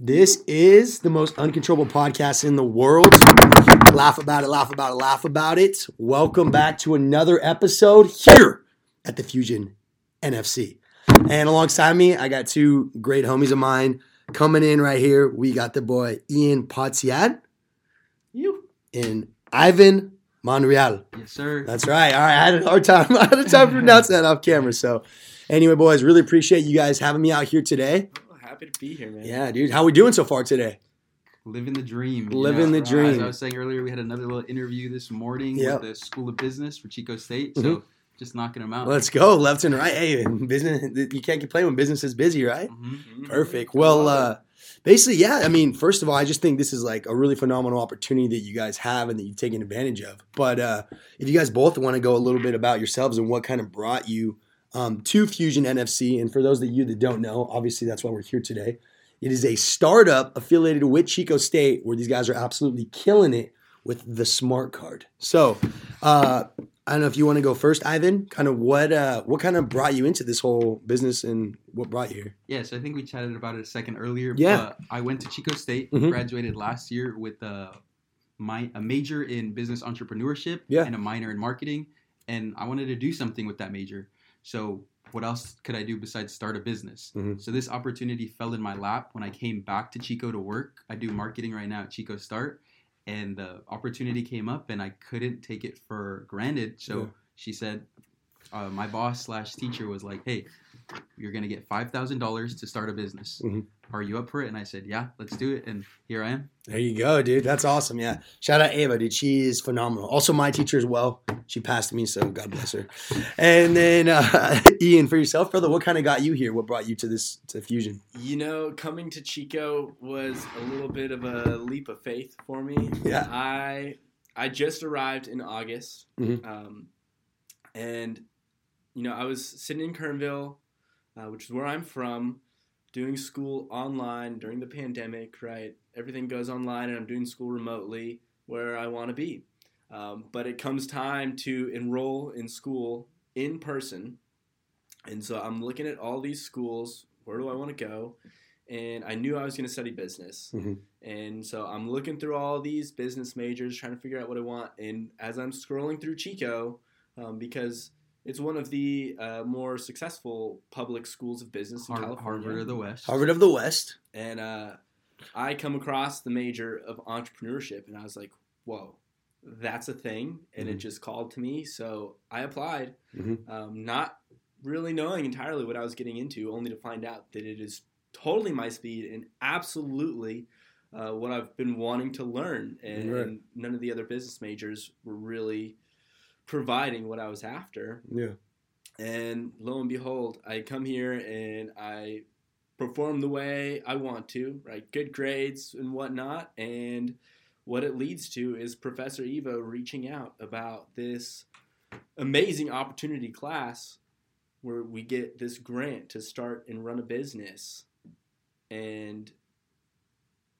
This is the most uncontrollable podcast in the world. Laugh about it, laugh about it, laugh about it. Welcome back to another episode here at the Fusion NFC. And alongside me, I got two great homies of mine coming in right here. We got the boy Ian Potsiad You. and Ivan Monreal. Yes, sir. That's right. All right. I had a hard time. I had a time to pronounce that off camera. So, anyway, boys, really appreciate you guys having me out here today. Happy to be here, man. Yeah, dude. How we doing so far today? Living the dream. you Living the As dream. I was saying earlier, we had another little interview this morning Yep. with the School of Business for Chico State. So Mhm. just knocking them out. Let's go left and right. Hey, business. You can't complain when business is busy, right? Mhm. Mhm. Perfect. Well, uh, basically, yeah. I mean, first of all, I just think this is like a really phenomenal opportunity that you guys have and that you've taken advantage of. But uh, if you guys both want to go a little bit about yourselves and what kind of brought you um, to Fusion NFC, and for those of you that don't know, obviously that's why we're here today. It is a startup affiliated with Chico State where these guys are absolutely killing it with the smart card. So, uh, I don't know if you want to go first, Ivan. Kind of what uh, what kind of brought you into this whole business and what brought you here? Yeah, so I think we chatted about it a second earlier. Yeah. But I went to Chico State, Mhm. graduated last year with a, mi- a major in business entrepreneurship Yeah. and a minor in marketing. And I wanted to do something with that major. So what else could I do besides start a business? Mhm. So this opportunity fell in my lap when I came back to Chico to work. I do marketing right now at Chico Start. And the opportunity came up and I couldn't take it for granted. So Yeah. she said, uh, my boss slash teacher was like, hey, you're gonna get five thousand dollars to start a business. Mhm. Are you up for it? And I said, yeah, let's do it. And here I am. There you go, dude. That's awesome. Yeah. Shout out Ava, dude. She is phenomenal. Also, my teacher as well. She passed me, so God bless her. And then uh, Ian, for yourself, brother, what kind of got you here? What brought you to this to Fusion? You know, coming to Chico was a little bit of a leap of faith for me. Yeah. I I just arrived in August, Mhm. um, and you know I was sitting in Kernville, uh, which is where I'm from, doing school online during the pandemic. Right, everything goes online, and I'm doing school remotely where I want to be. Um, but it comes time to enroll in school in person, and so I'm looking at all these schools. Where do I want to go? And I knew I was going to study business. Mhm. And so I'm looking through all these business majors, trying to figure out what I want. And as I'm scrolling through Chico, um, because it's one of the uh, more successful public schools of business in Har- California. Harvard of the West. Harvard of the West. And uh, I come across the major of entrepreneurship, and I was like, whoa, that's a thing. And it Mhm. just called to me. So I applied, Mhm. um, not really knowing entirely what I was getting into, only to find out that it is totally my speed and absolutely uh, what I've been wanting to learn. And, Right. and none of the other business majors were really providing what I was after. Yeah. And lo and behold, I come here and I perform the way I want to, right? Good grades and whatnot. And what it leads to is Professor Evo reaching out about this amazing opportunity class where we get this grant to start and run a business. And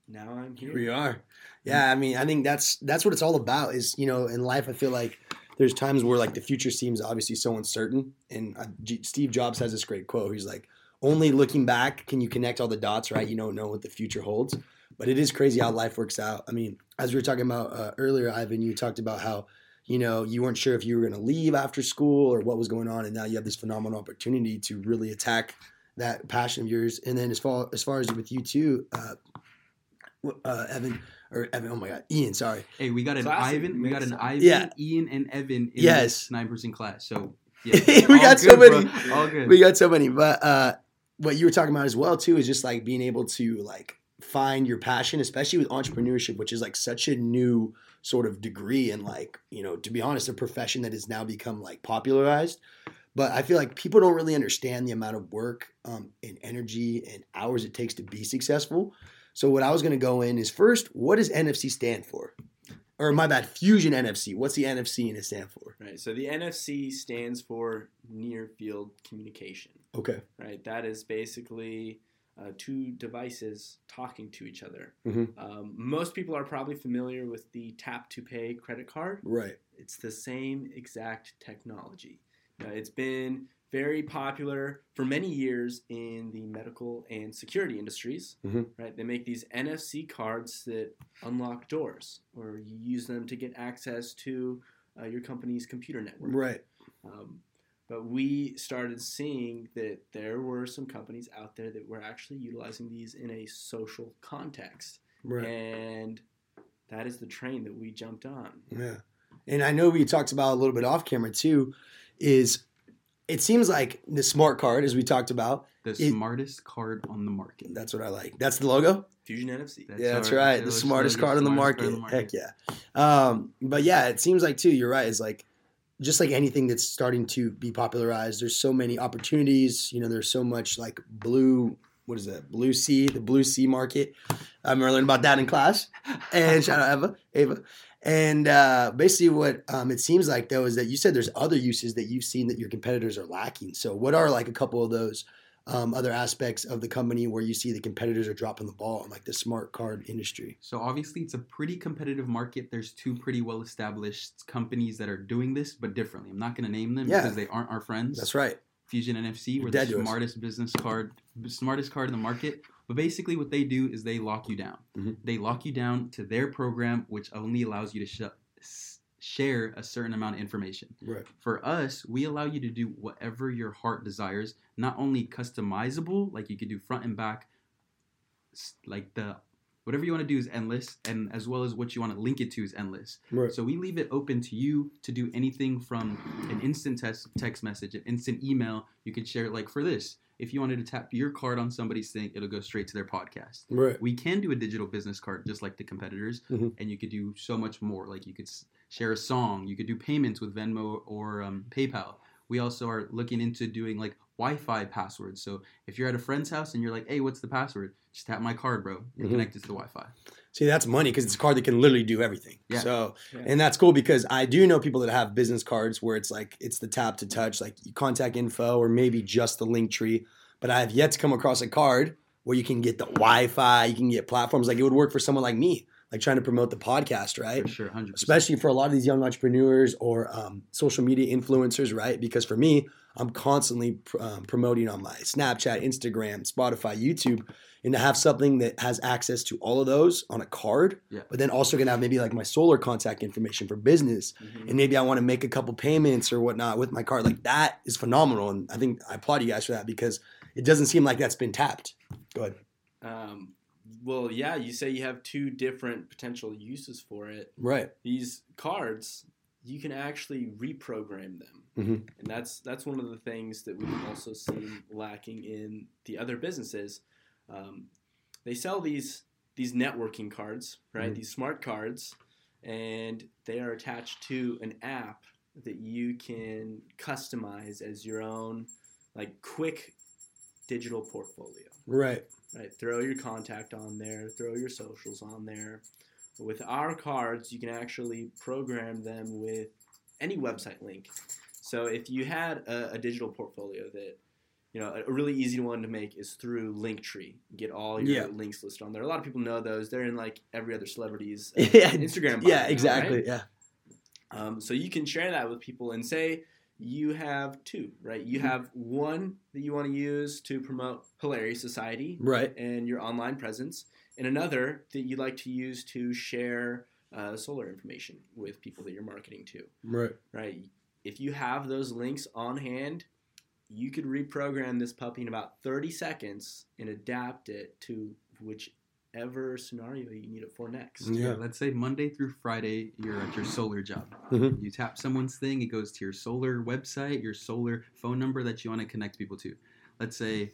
now I'm here. Here we are. Yeah, I mean, I think that's that's what it's all about. Is you know, in life, I feel like there's times where like the future seems obviously so uncertain. And uh, G- Steve Jobs has this great quote. He's like, "Only looking back can you connect all the dots. Right? You don't know what the future holds." But it is crazy how life works out. I mean, as we were talking about uh, earlier, Ivan, you talked about how you know you weren't sure if you were going to leave after school or what was going on, and now you have this phenomenal opportunity to really attack that passion of yours. And then as far as far as with you too, uh, uh, Evan or Evan. Oh my God, Ian. Sorry. Hey, we got an Classic Ivan, we got an mix-up. Ivan, Yeah. Ian, and Evan in Yes. this nine person class. So yeah, We all got so good, bro. many. All good. We got so many, but uh, what you were talking about as well too is just like being able to like find your passion, especially with entrepreneurship, which is like such a new sort of degree and like you know to be honest, a profession that has now become like popularized. But I feel like people don't really understand the amount of work um, and energy and hours it takes to be successful. So what I was going to go in is first, what does NFC stand for? Or my bad, Fusion NFC. What's the NFC and it stand for? Right. So the NFC stands for near field communication. Okay. Right. That is basically uh, two devices talking to each other. Mhm. Um, most people are probably familiar with the tap to pay credit card. Right. It's the same exact technology. Uh, it's been very popular for many years in the medical and security industries. Mhm. Right, they make these NFC cards that unlock doors, or you use them to get access to uh, your company's computer network. Right. Um, but we started seeing that there were some companies out there that were actually utilizing these in a social context, Right. and that is the train that we jumped on. Yeah. And I know we talked about a little bit off camera too, is it seems like the smart card, as we talked about, The It- smartest card on the market. that's what I like. That's the logo? Fusion NFC. yeah, that's our- right. The smartest slogan, card on the smartest market. card on the Heck yeah. Um, but yeah, it seems like too, you're right. It's like just like anything that's starting to be popularized, there's so many opportunities. You know, there's so much like blue, what is that? Blue sea, the blue sea market. I'm learning about that in class. And shout out Eva, Ava. And uh, basically, what um, it seems like though is that you said there's other uses that you've seen that your competitors are lacking. So, what are like a couple of those um, other aspects of the company where you see the competitors are dropping the ball in like the smart card industry? So obviously it's a pretty competitive market. There's two pretty well established companies that are doing this, but differently. I'm not going to name them Yeah. because they aren't our friends. That's right. Fusion NFC, we're the smartest business card, smartest card in the market. But basically, what they do is they lock you down. Mhm. They lock you down to their program, which only allows you to sh- share a certain amount of information. Right. For us, we allow you to do whatever your heart desires. Not only customizable, like you could do front and back, like the whatever you want to do is endless, and as well as what you want to link it to is endless. Right. So we leave it open to you to do anything from an instant text text message, an instant email. You can share it like for this. If you wanted to tap your card on somebody's thing, it'll go straight to their podcast. Right. We can do a digital business card just like the competitors, Mhm. and you could do so much more. Like you could share a song, you could do payments with Venmo or um, PayPal. We also are looking into doing like Wi-Fi passwords. So if you're at a friend's house and you're like, "Hey, what's the password?" Just tap my card, bro. You're Mhm. connected to the Wi-Fi. See, that's money because it's a card that can literally do everything. Yeah. So, Yeah. and that's cool because I do know people that have business cards where it's like it's the tap to touch, like contact info or maybe just the Linktree. But I have yet to come across a card where you can get the Wi-Fi, you can get platforms like it would work for someone like me, like trying to promote the podcast, right? For sure, hundred percent. especially for a lot of these young entrepreneurs or um, social media influencers, right? Because for me, I'm constantly um, promoting on my Snapchat, Instagram, Spotify, YouTube, and to have something that has access to all of those on a card, Yeah. but then also gonna have maybe like my solar contact information for business, Mhm. and maybe I want to make a couple payments or whatnot with my card. Like that is phenomenal, and I think I applaud you guys for that because it doesn't seem like that's been tapped. Go ahead. Um, well, yeah, you say you have two different potential uses for it. Right. These cards, you can actually reprogram them, Mhm. and that's that's one of the things that we've also seen lacking in the other businesses. Um, they sell these these networking cards, right? Mhm. These smart cards, and they are attached to an app that you can customize as your own, like quick digital portfolio Right. right? Throw your contact on there, throw your socials on there. With our cards, you can actually program them with any website link. So if you had a, a digital portfolio that, you know, a really easy one to make is through Linktree. Get all your Yeah. links listed on there. A lot of people know those. They're in like every other celebrity's uh, Yeah. Instagram. Yeah. now, Exactly. right? Yeah. Um, so you can share that with people and say you have two, right? You Mhm. have one that you want to use to promote Hilarious Society, Right. and your online presence, and another that you'd like to use to share uh, solar information with people that you're marketing to, Right. right? If you have those links on hand, you could reprogram this puppy in about 30 seconds and adapt it to whichever scenario you need it for next. Yeah. Let's say Monday through Friday, you're at your solar job. Mhm. You tap someone's thing, it goes to your solar website, your solar phone number that you want to connect people to. Let's say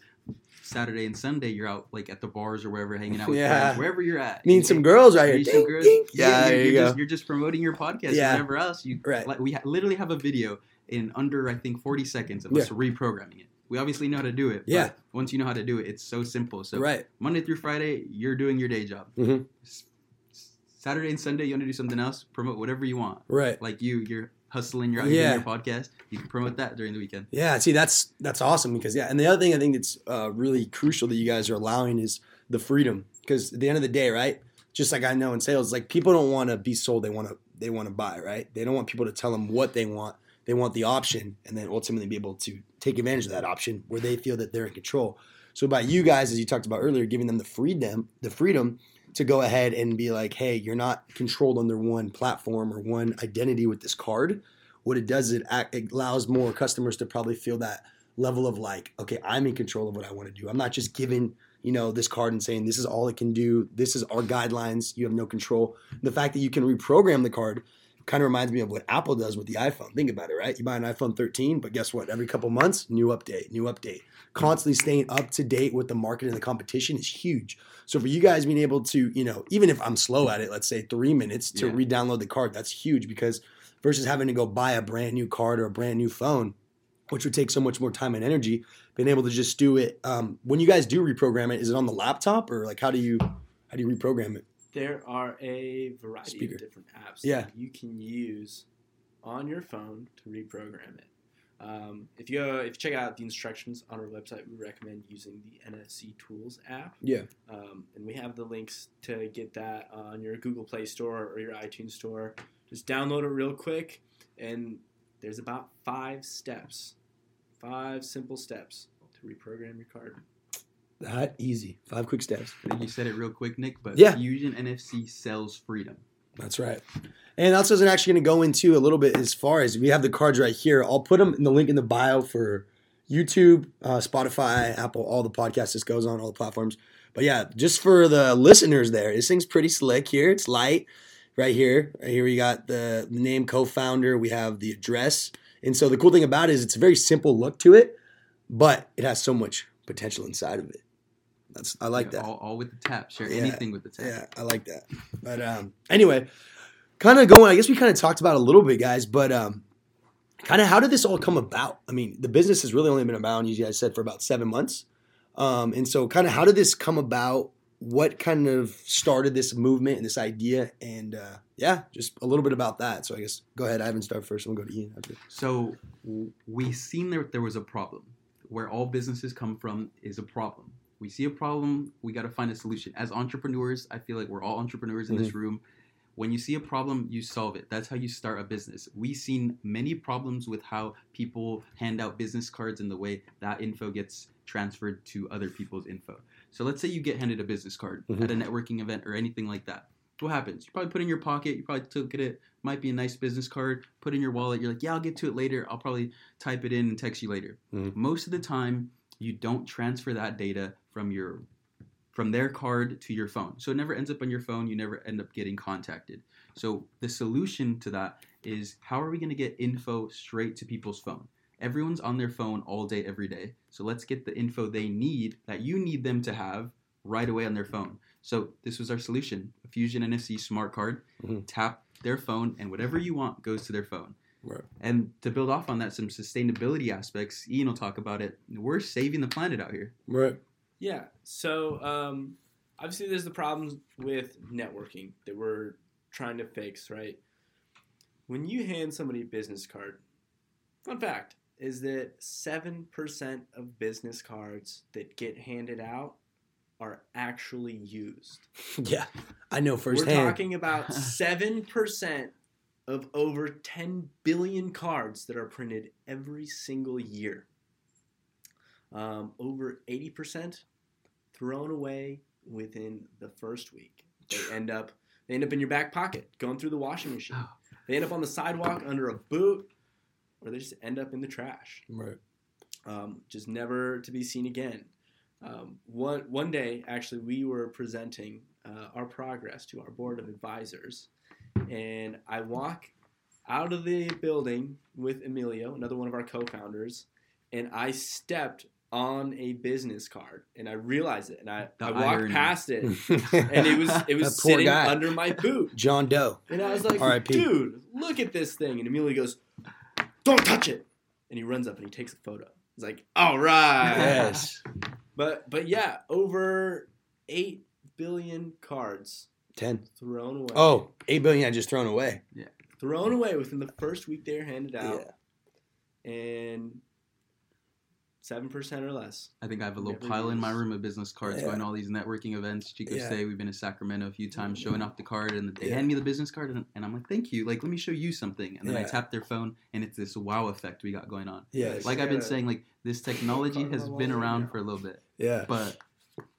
Saturday and Sunday, you're out like at the bars or wherever, hanging out with Yeah. friends, wherever you're at. Meet some girls right here. Meet some girls. ding. Yeah, you're, there you you're go. Just, you're just promoting your podcast Yeah. or whatever else. You Right. like, we ha- literally have a video in under I think 40 seconds of us reprogramming it. We obviously know how to do it. but Yeah. Once you know how to do it, it's so simple. So right. Monday through Friday, you're doing your day job. Mhm. S- Saturday and Sunday, you want to do something else, promote whatever you want. Right. Like you, you're hustling, you're out Yeah. doing your podcast. You can promote that during the weekend. Yeah, see, that's that's awesome because yeah, and the other thing I think that's uh, really crucial that you guys are allowing is the freedom because at the end of the day, right? Just like I know in sales, like people don't want to be sold; they want to they want to buy, right? They don't want people to tell them what they want. They want the option, and then ultimately be able to take advantage of that option where they feel that they're in control. So by you guys, as you talked about earlier, giving them the freedom, the freedom to go ahead and be like, hey, you're not controlled under one platform or one identity with this card. What it does it, it allows more customers to probably feel that level of like, okay, I'm in control of what I want to do. I'm not just giving you know this card and saying this is all it can do. This is our guidelines. You have no control. The fact that you can reprogram the card kind of reminds me of what Apple does with the iPhone. Think about it, right? You buy an iPhone 13, but guess what? Every couple months, new update, new update. Constantly staying up to date with the market and the competition is huge. So for you guys being able to, you know, even if I'm slow at it, let's say three minutes to Yeah. re-download the card, that's huge because versus having to go buy a brand new card or a brand new phone, which would take so much more time and energy, being able to just do it. Um, when you guys do reprogram it, is it on the laptop or like how do you how do you reprogram it? There are a variety Speaker. of different apps Yeah. that you can use on your phone to reprogram it. Um, if you uh, if you check out the instructions on our website, we recommend using the NFC Tools app, Yeah. um, and we have the links to get that on your Google Play Store or your iTunes Store. Just download it real quick, and there's about five steps, five simple steps to reprogram your card. That easy. Five quick steps. I think you said it real quick, Nick, but Yeah. Fusion NFC sells freedom. That's right. And that's what I'm actually going to go into a little bit as far as we have the cards right here. I'll put them in the link in the bio for YouTube, uh, Spotify, Apple, all the podcasts. This goes on all the platforms. But yeah, just for the listeners there, this thing's pretty slick here. It's light right here. Right here we got the name co-founder. We have the address. And so the cool thing about it is it's a very simple look to it, but it has so much potential inside of it. That's I like Yeah, that. All, all with the tap. Share Yeah. anything with the tap. Yeah, I like that. But um, anyway, kind of going. I guess we kind of talked about a little bit, guys. But um, kind of how did this all come about? I mean, the business has really only been around, you guys said, for about seven months. Um, and so, kind of, how did this come about? What kind of started this movement and this idea? And uh, yeah, just a little bit about that. So I guess go ahead, Ivan, start first. and We'll go to Ian after. So we seen that there was a problem. Where all businesses come from is a problem. We see a problem, we got to find a solution. As entrepreneurs, I feel like we're all entrepreneurs in this room. When you see a problem, you solve it. That's how you start a business. We've seen many problems with how people hand out business cards and the way that info gets transferred to other people's info. So let's say you get handed a business card Mhm. at a networking event or anything like that. What happens? You probably put it in your pocket. You probably took it. It might be a nice business card. Put it in your wallet. You're like, yeah, I'll get to it later. I'll probably type it in and text you later. Mhm. Most of the time, you don't transfer that data from your from their card to your phone. So it never ends up on your phone. You never end up getting contacted. So the solution to that is how are we going to get info straight to people's phone? Everyone's on their phone all day, every day. So let's get the info they need that you need them to have right away on their phone. So this was our solution: a Fusion NFC smart card. Mhm. Tap their phone, and whatever you want goes to their phone. Right. And to build off on that, some sustainability aspects. Ian will talk about it. We're saving the planet out here. Right. Yeah. So um, obviously, there's the problems with networking that we're trying to fix, right? When you hand somebody a business card, fun fact is that 7% of business cards that get handed out are actually used. Yeah, I know firsthand. We're talking about 7% of over 10 billion cards that are printed every single year. Um, over 80% thrown away within the first week. They end up they end up in your back pocket, going through the washing machine. They end up on the sidewalk under a boot, or they just end up in the trash right. um, just never to be seen again. Um, one one day, actually, we were presenting uh, our progress to our board of advisors, and I walk out of the building with Emilio, another one of our co-founders, and I stepped on a business card, and I realized it, and I, The I walked irony. past it, and it was it was sitting guy. under my boot. John Doe. And I was like, R.I.P.. dude, look at this thing. And Emilio goes, don't touch it. And he runs up and he takes a photo. He's like, all right. Yes. But but yeah, over eight billion cards Ten. thrown away. Oh, eight billion I just thrown away. Yeah. Thrown away within the first week they were handed out. Yeah. And seven percent or less. I think I have a little Never pile in my room of business cards Yeah. going to all these networking events. Chico Yeah. State, we've been to Sacramento a few times showing off the card, and they Yeah. hand me the business card, and, and I'm like, thank you. Like, let me show you something. And then I tap their phone, and it's this wow effect we got going on. Yeah, Like I've been saying, like this technology has been around now. for a little bit, yeah, but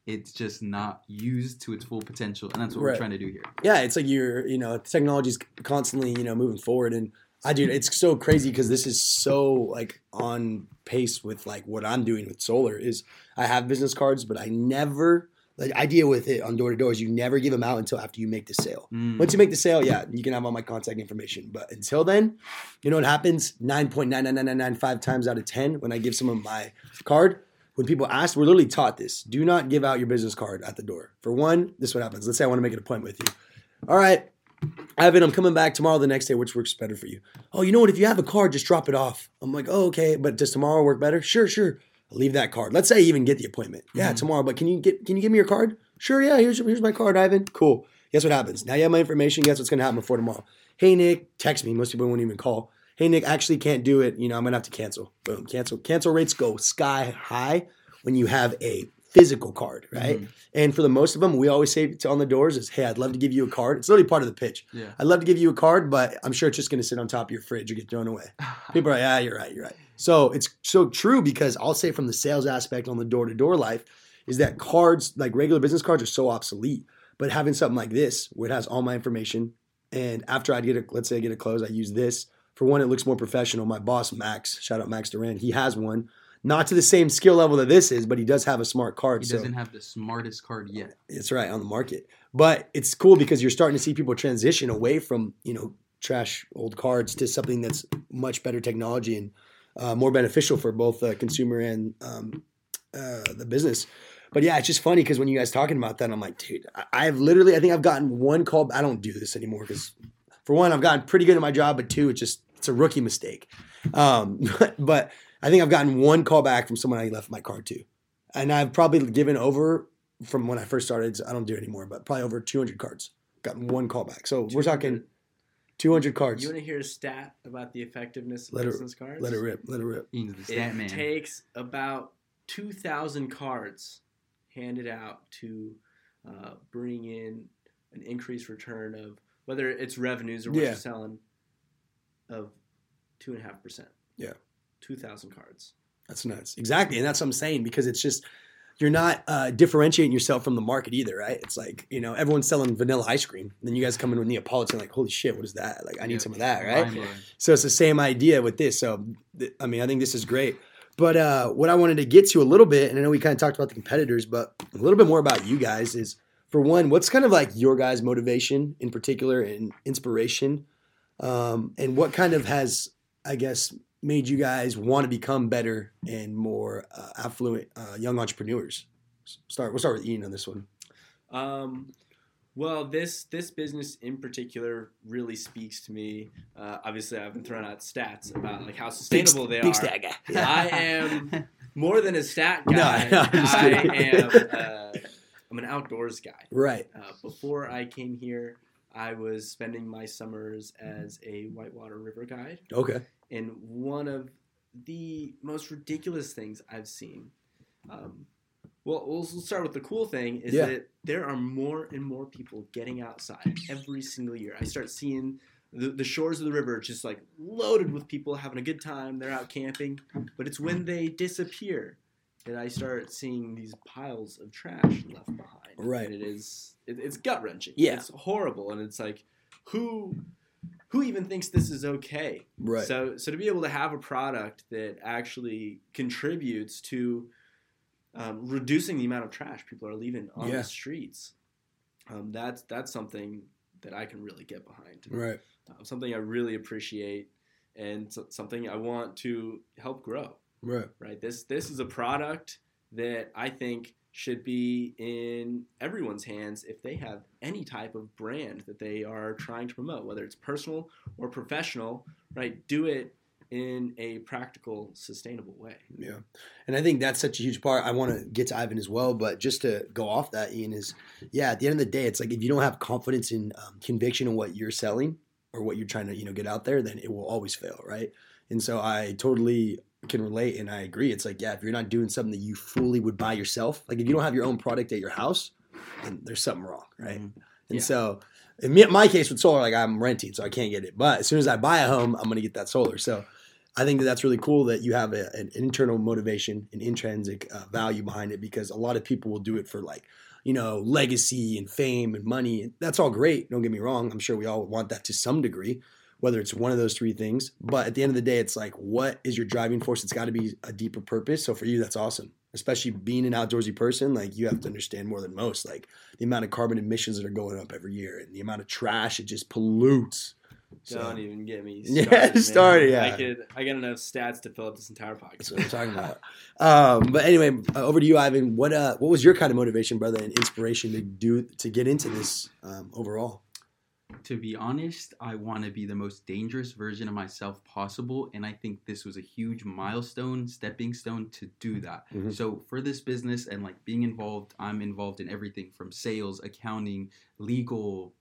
it's just not used to its full potential, and that's what Right. we're trying to do here. yeah. It's like you're, you know, technology's constantly, you know, moving forward, and I do. It's so crazy because this is so like on pace with like what I'm doing with solar. Is I have business cards, but I never. The idea with it on door to door is you never give them out until after you make the sale. Mm. Once you make the sale, yeah, you can have all my contact information. But until then, you know what happens? 9.99995 times out of 10 when I give someone my card, when people ask, we're literally taught this. Do not give out your business card at the door. For one, this is what happens. Let's say I want to make an appointment with you. All right, Ivan, I'm coming back tomorrow the next day. Which works better for you? Oh, you know what? If you have a card, just drop it off. I'm like, oh, okay. But does tomorrow work better? Sure, sure. I'll leave that card. Let's say I even get the appointment. Yeah, Mhm. tomorrow. But can you get? Can you give me your card? Sure. Yeah. Here's here's my card, Ivan. Cool. Guess what happens? Now you have my information. Guess what's gonna happen before tomorrow? Hey Nick, text me. Most people won't even call. Hey Nick, actually can't do it. You know, I'm gonna have to cancel. Boom, cancel. Cancel rates go sky high when you have a physical card, right? Mhm. And for the most of them, we always say to, on the doors is, "Hey, I'd love to give you a card." It's literally part of the pitch. Yeah. I'd love to give you a card, but I'm sure it's just gonna sit on top of your fridge or get thrown away. People are like, yeah, you're right, you're right. So it's so true because I'll say from the sales aspect on the door to door life is that cards, like regular business cards, are so obsolete. But having something like this, where it has all my information, and after I get a, let's say I get a close, I use this. For one, it looks more professional. My boss, Max, shout out Max Duran, he has one. Not to the same skill level that this is, but he does have a smart card. He so doesn't have the smartest card yet. it's right on the market. But it's cool because you're starting to see people transition away from, you know, trash old cards to something that's much better technology and uh, more beneficial for both the consumer and um, uh, the business. But yeah, it's just funny because when you guys talking about that, I'm like, dude, I- I've literally, I think I've gotten one call. I don't do this anymore because, for one, I've gotten pretty good at my job, but two, it's just it's a rookie mistake. Um, but I think I've gotten one call back from someone I left my card to, and I've probably given over from when I first started. I don't do it anymore, but probably over 200 cards. Gotten one call back. So we're talking 200 cards. You want to hear a stat about the effectiveness of Let it- business cards? Let it rip. Let it rip. He's the It man. takes about 2,000 cards handed out to uh, bring in an increased return of whether it's revenues or what Yeah. you're selling of two and a half percent. Yeah. 2,000 cards. That's nuts. Exactly. And that's what I'm saying because it's just, you're not uh, differentiating yourself from the market either, right? It's like, you know, everyone's selling vanilla ice cream. And then you guys come in with Neapolitan, like, holy shit, what is that? Like, I need Yeah. some of that, right? Mind. So it's the same idea with this. So th- I mean, I think this is great. But uh, what I wanted to get to a little bit, and I know we kind of talked about the competitors, but a little bit more about you guys is for one, what's kind of like your guys' motivation in particular and inspiration, um, and what kind of has, I guess, made you guys want to become better and more uh, affluent uh, young entrepreneurs? Start. We'll start with Ian on this one. Um, well, this this business in particular really speaks to me. Uh, obviously, I've been throwing out stats about like how sustainable they big are. stat guy. I am more than a stat guy. no, I am. Uh, I'm an outdoors guy. Right. Uh, before I came here, I was spending my summers as a whitewater river guide, Okay. and one of the most ridiculous things I've seen. Um, well, we'll start with the cool thing is Yeah. that there are more and more people getting outside every single year. I start seeing the, the shores of the river just like loaded with people having a good time. They're out camping, but it's when they disappear that I start seeing these piles of trash left behind. Right. And it is it, it's gut wrenching. Yeah. it's horrible, and it's like who who even thinks this is okay? Right. So, so to be able to have a product that actually contributes to um, reducing the amount of trash people are leaving on Yeah. the streets, um, that's that's something that I can really get behind. right. Uh, something I really appreciate, and so- something I want to help grow. Right. Right. This this is a product that I think should be in everyone's hands if they have any type of brand that they are trying to promote, whether it's personal or professional. Right. Do it in a practical, sustainable way. Yeah. And I think that's such a huge part. I want to get to Ivan as well, but just to go off that, Ian, is yeah, at the end of the day, it's like if you don't have confidence in um, conviction in what you're selling or what you're trying to, you know, get out there, then it will always fail, right? And so I totally can relate, and I agree. It's like, yeah, if you're not doing something that you fully would buy yourself, like if you don't have your own product at your house, then there's something wrong, right? Mhm. And Yeah. so, in me- my case with solar, like I'm renting, so I can't get it. But as soon as I buy a home, I'm gonna get that solar. So, I think that that's really cool that you have a, an internal motivation, an intrinsic uh, value behind it, because a lot of people will do it for like, you know, legacy and fame and money. That's all great. Don't get me wrong. I'm sure we all want that to some degree, whether it's one of those three things. But at the end of the day, it's like, what is your driving force? It's got to be a deeper purpose. So for you, that's awesome. Especially being an outdoorsy person, like you have to understand more than most, like the amount of carbon emissions that are going up every year and the amount of trash it just pollutes. So- Don't even get me Yeah, started. man. started, yeah. I could. I got enough stats to fill up this entire That's podcast. what I'm talking about. Um, but anyway, uh, over to you, Ivan. What uh, what was your kind of motivation, brother, and inspiration to do to get into this um, overall? To be honest, I want to be the most dangerous version of myself possible. And I think this was a huge milestone, stepping stone to do that. Mhm. So, for this business and like being involved, I'm involved in everything from sales, accounting, legal,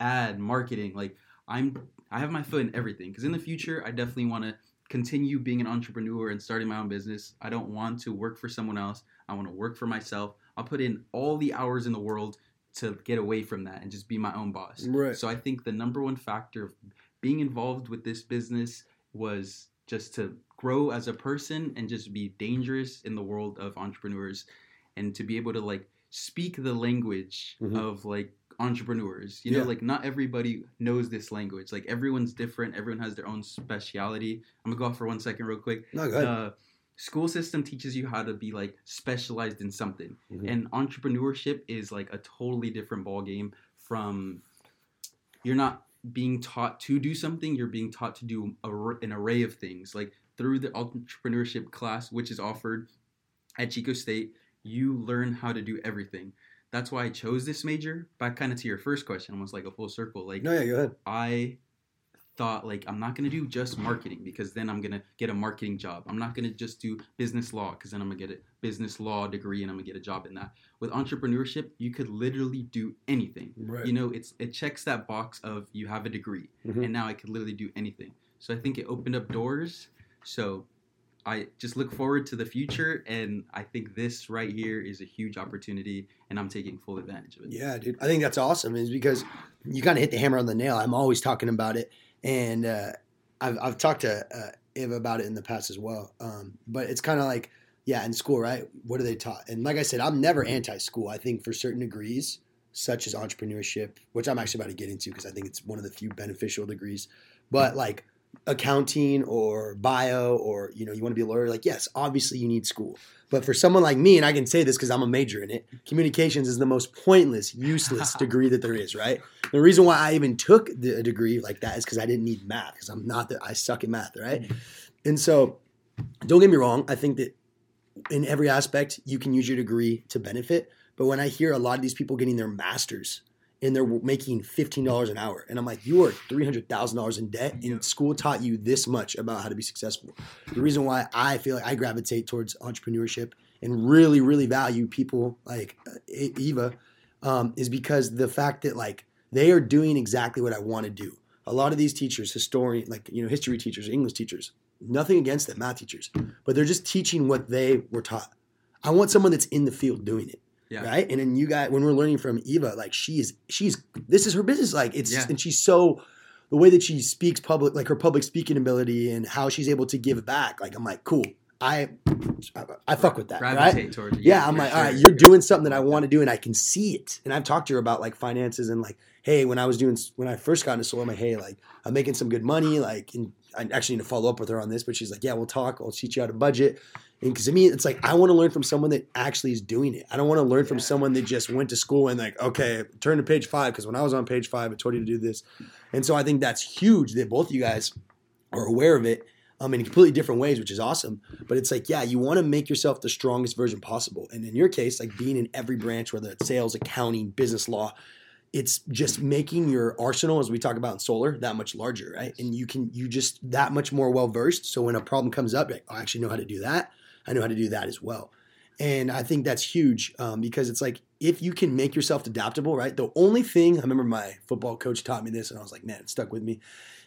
ad, marketing. Like, I'm, I have my foot in everything. Because in the future, I definitely want to continue being an entrepreneur and starting my own business. I don't want to work for someone else. I want to work for myself. I'll put in all the hours in the world to get away from that and just be my own boss. Right. So I think the number one factor of being involved with this business was just to grow as a person and just be dangerous in the world of entrepreneurs and to be able to like speak the language Mhm. of like entrepreneurs. You know, like not everybody knows this language. Like everyone's different, everyone has their own speciality. I'm gonna go off for one second real quick No, go ahead. the school system teaches you how to be like specialized in something Mhm. and entrepreneurship is like a totally different ball game from you're not being taught to do something you're being taught to do an array of things like through the entrepreneurship class which is offered at chico state you learn how to do everything that's why i chose this major back kind of to your first question almost like a full circle like no, yeah, go ahead. I thought like I'm not gonna do just marketing because then I'm gonna get a marketing job. I'm not gonna just do business law because then I'm gonna get a business law degree and I'm gonna get a job in that. With entrepreneurship, you could literally do anything. Right. You know, it's it checks that box of you have a degree Mhm. and now I could literally do anything. So I think it opened up doors. So I just look forward to the future and I think this right here is a huge opportunity and I'm taking full advantage of it. Yeah, dude. I think that's awesome. Is because you kind of hit the hammer on the nail. I'm always talking about it, and uh, I've I've talked to uh, Eva about it in the past as well. Um, but it's kind of like, yeah, in school, right? What are they taught? And like I said, I'm never anti-school. I think for certain degrees, such as entrepreneurship, which I'm actually about to get into because I think it's one of the few beneficial degrees. But like accounting or bio or you know you want to be a lawyer like yes obviously you need school. But for someone like me and i can say this because i'm a major in it communications is the most pointless useless degree that there is right? The reason why i even took the, a degree like that is because i didn't need math because i'm not that i suck at math right? Mm-hmm. And so don't get me wrong i think that in every aspect you can use your degree to benefit but when i hear a lot of these people getting their masters and they're making $15 an hour. And I'm like, you are $300,000 in debt, and school taught you this much about how to be successful. The reason why I feel like I gravitate towards entrepreneurship and really, really value people like uh, Eva um, is because the fact that like they are doing exactly what I want to do. A lot of these teachers, historian, like you know, history teachers, English teachers, nothing against them, math teachers, but they're just teaching what they were taught. I want someone that's in the field doing it Yeah. right? And then you got when we're learning from Eva, like she is, she's this is her business. Like it's Yeah. and she's so the way that she speaks public, like her public speaking ability and how she's able to give back. Like I'm like, cool. I I fuck with that, right? Gravitate towards it. Yeah, I'm like, sure. all right, you're doing something that I want to do, and I can see it. And I've talked to her about like finances and like, hey, when I was doing when I first got into solar, I'm like, hey, like I'm making some good money, like, and I actually need to follow up with her on this, but she's like, yeah, we'll talk. I'll teach you how to budget. And because to me, it's like I want to learn from someone that actually is doing it. I don't want to learn from someone that just went to school and like, okay, turn to page five because when I was on page five, it told you to do this. And so I think that's huge that both of you guys are aware of it um, in completely different ways, which is awesome. But it's like, yeah, you want to make yourself the strongest version possible. And in your case, like being in every branch, whether it's sales, accounting, business law, it's just making your arsenal, as we talk about in solar, that much larger, right? And you can, you just that much more well versed. So when a problem comes up, like, oh, I actually know how to do that. I know how to do that as well. And I think that's huge um, because it's like if you can make yourself adaptable, right? The only thing I remember my football coach taught me this, and I was like, man, it stuck with me.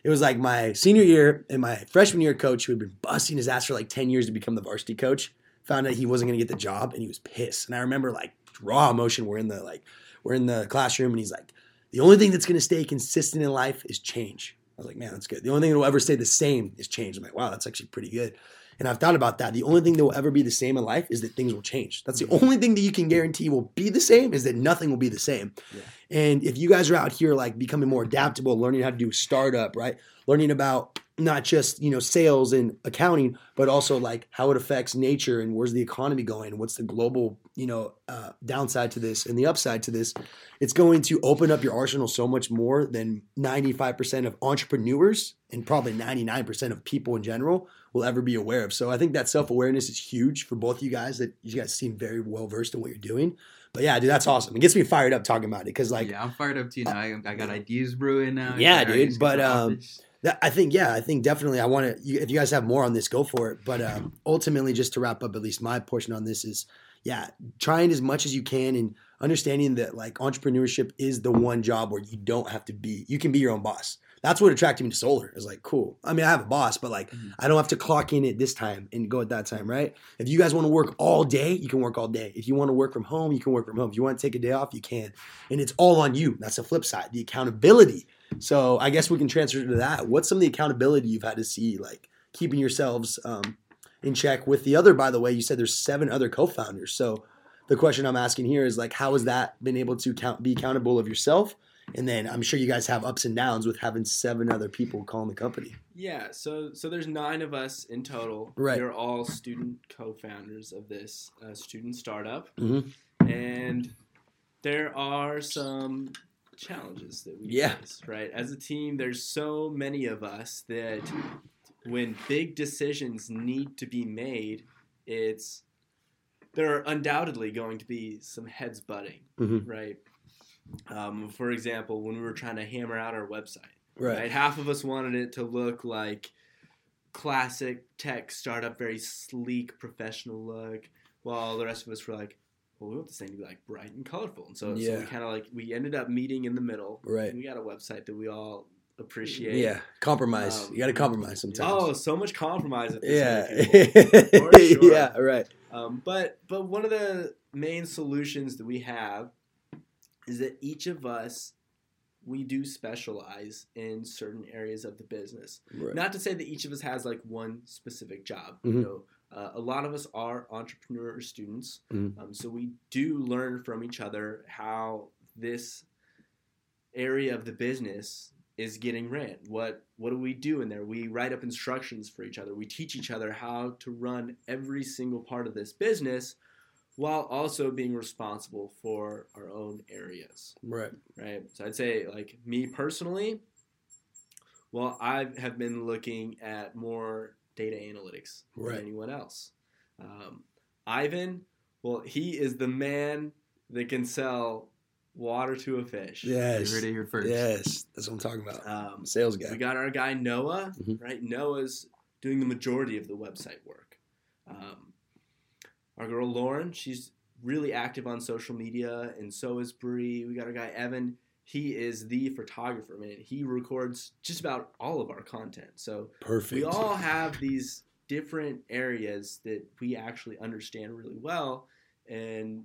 It was like my senior year and my freshman year coach, who had been busting his ass for like 10 years to become the varsity coach, found out he wasn't going to get the job and he was pissed. And I remember like raw emotion. We're in the like, we're in the classroom and he's like, the only thing that's going to stay consistent in life is change. I was like, man, that's good. The only thing that will ever stay the same is change. I'm like, wow, that's actually pretty good. And I've thought about that. The only thing that will ever be the same in life is that things will change. That's the Mm-hmm. only thing that you can guarantee will be the same is that nothing will be the same. Yeah. And if you guys are out here like becoming more adaptable, learning how to do a startup, right? Learning about not just, you know, sales and accounting, but also like how it affects nature and where's the economy going? And what's the global, you know, uh, downside to this and the upside to this? It's going to open up your arsenal so much more than 95% of entrepreneurs and probably 99% of people in general will ever be aware of. So I think that self awareness is huge for both of you guys. That you guys seem very well versed in what you're doing. But yeah, dude, that's awesome. It gets me fired up talking about it because like yeah, I'm fired up too now. I, I got ideas brewing now. Yeah, dude, but, um, that, I think yeah, I think definitely I want to. If you guys have more on this, go for it. But um, ultimately, just to wrap up at least my portion on this is yeah, trying as much as you can and understanding that like entrepreneurship is the one job where you don't have to be. You can be your own boss. That's what attracted me to solar. Is like cool. I mean, I have a boss, but like Mhm. I don't have to clock in at this time and go at that time, right? If you guys want to work all day, you can work all day. If you want to work from home, you can work from home. If you want to take a day off, you can. And it's all on you. That's the flip side, the accountability. So I guess we can transfer to that. What's some of the accountability you've had to see, like keeping yourselves um, in check with the other? By the way, you said there's seven other co-founders. So the question I'm asking here is like, how has that been able to count, be accountable of yourself? And then I'm sure you guys have ups and downs with having seven other people calling the company. Yeah, so so there's nine of us in total. Right. We're all student co-founders of this uh, student startup, Mhm. and there are some challenges that we Yeah. face. Right, as a team, there's so many of us that when big decisions need to be made, it's there are undoubtedly going to be some heads butting. Mhm. Right. Um, for example, when we were trying to hammer out our website Right. right? Half of us wanted it to look like classic tech startup, very sleek, professional look, while the rest of us were like, well, we want this thing to be like bright and colorful. And so, so Yeah. we kind of like we ended up meeting in the middle. Right. And we got a website that we all appreciate. Yeah. Compromise. Um, you got to compromise sometimes. Oh, so much compromise at this yeah. For sure. yeah. Right. Um, but but one of the main solutions that we have is that each of us we do specialize in certain areas of the business. Right. Not to say that each of us has like one specific job. Mhm. You know, uh, a lot of us are entrepreneur students, Mhm. um, so we do learn from each other how this area of the business is getting ran. What what do we do in there? We write up instructions for each other. We teach each other how to run every single part of this business while also being responsible for our own areas Right. right? So I'd say, like me personally, well, I have been looking at more data analytics Right. than anyone else. Um, Ivan, well, he is the man that can sell water to a fish. You Yes. heard it here first. Yes. That's what I'm talking about. Um, sales guy. we got our guy Noah, Mhm. right? Noah's doing the majority of the website work. Um, our girl Lauren, she's really active on social media, and so is Bree. We got our guy Evan. He is the photographer, man. He records just about all of our content. So Perfect. we all have these different areas that we actually understand really well, and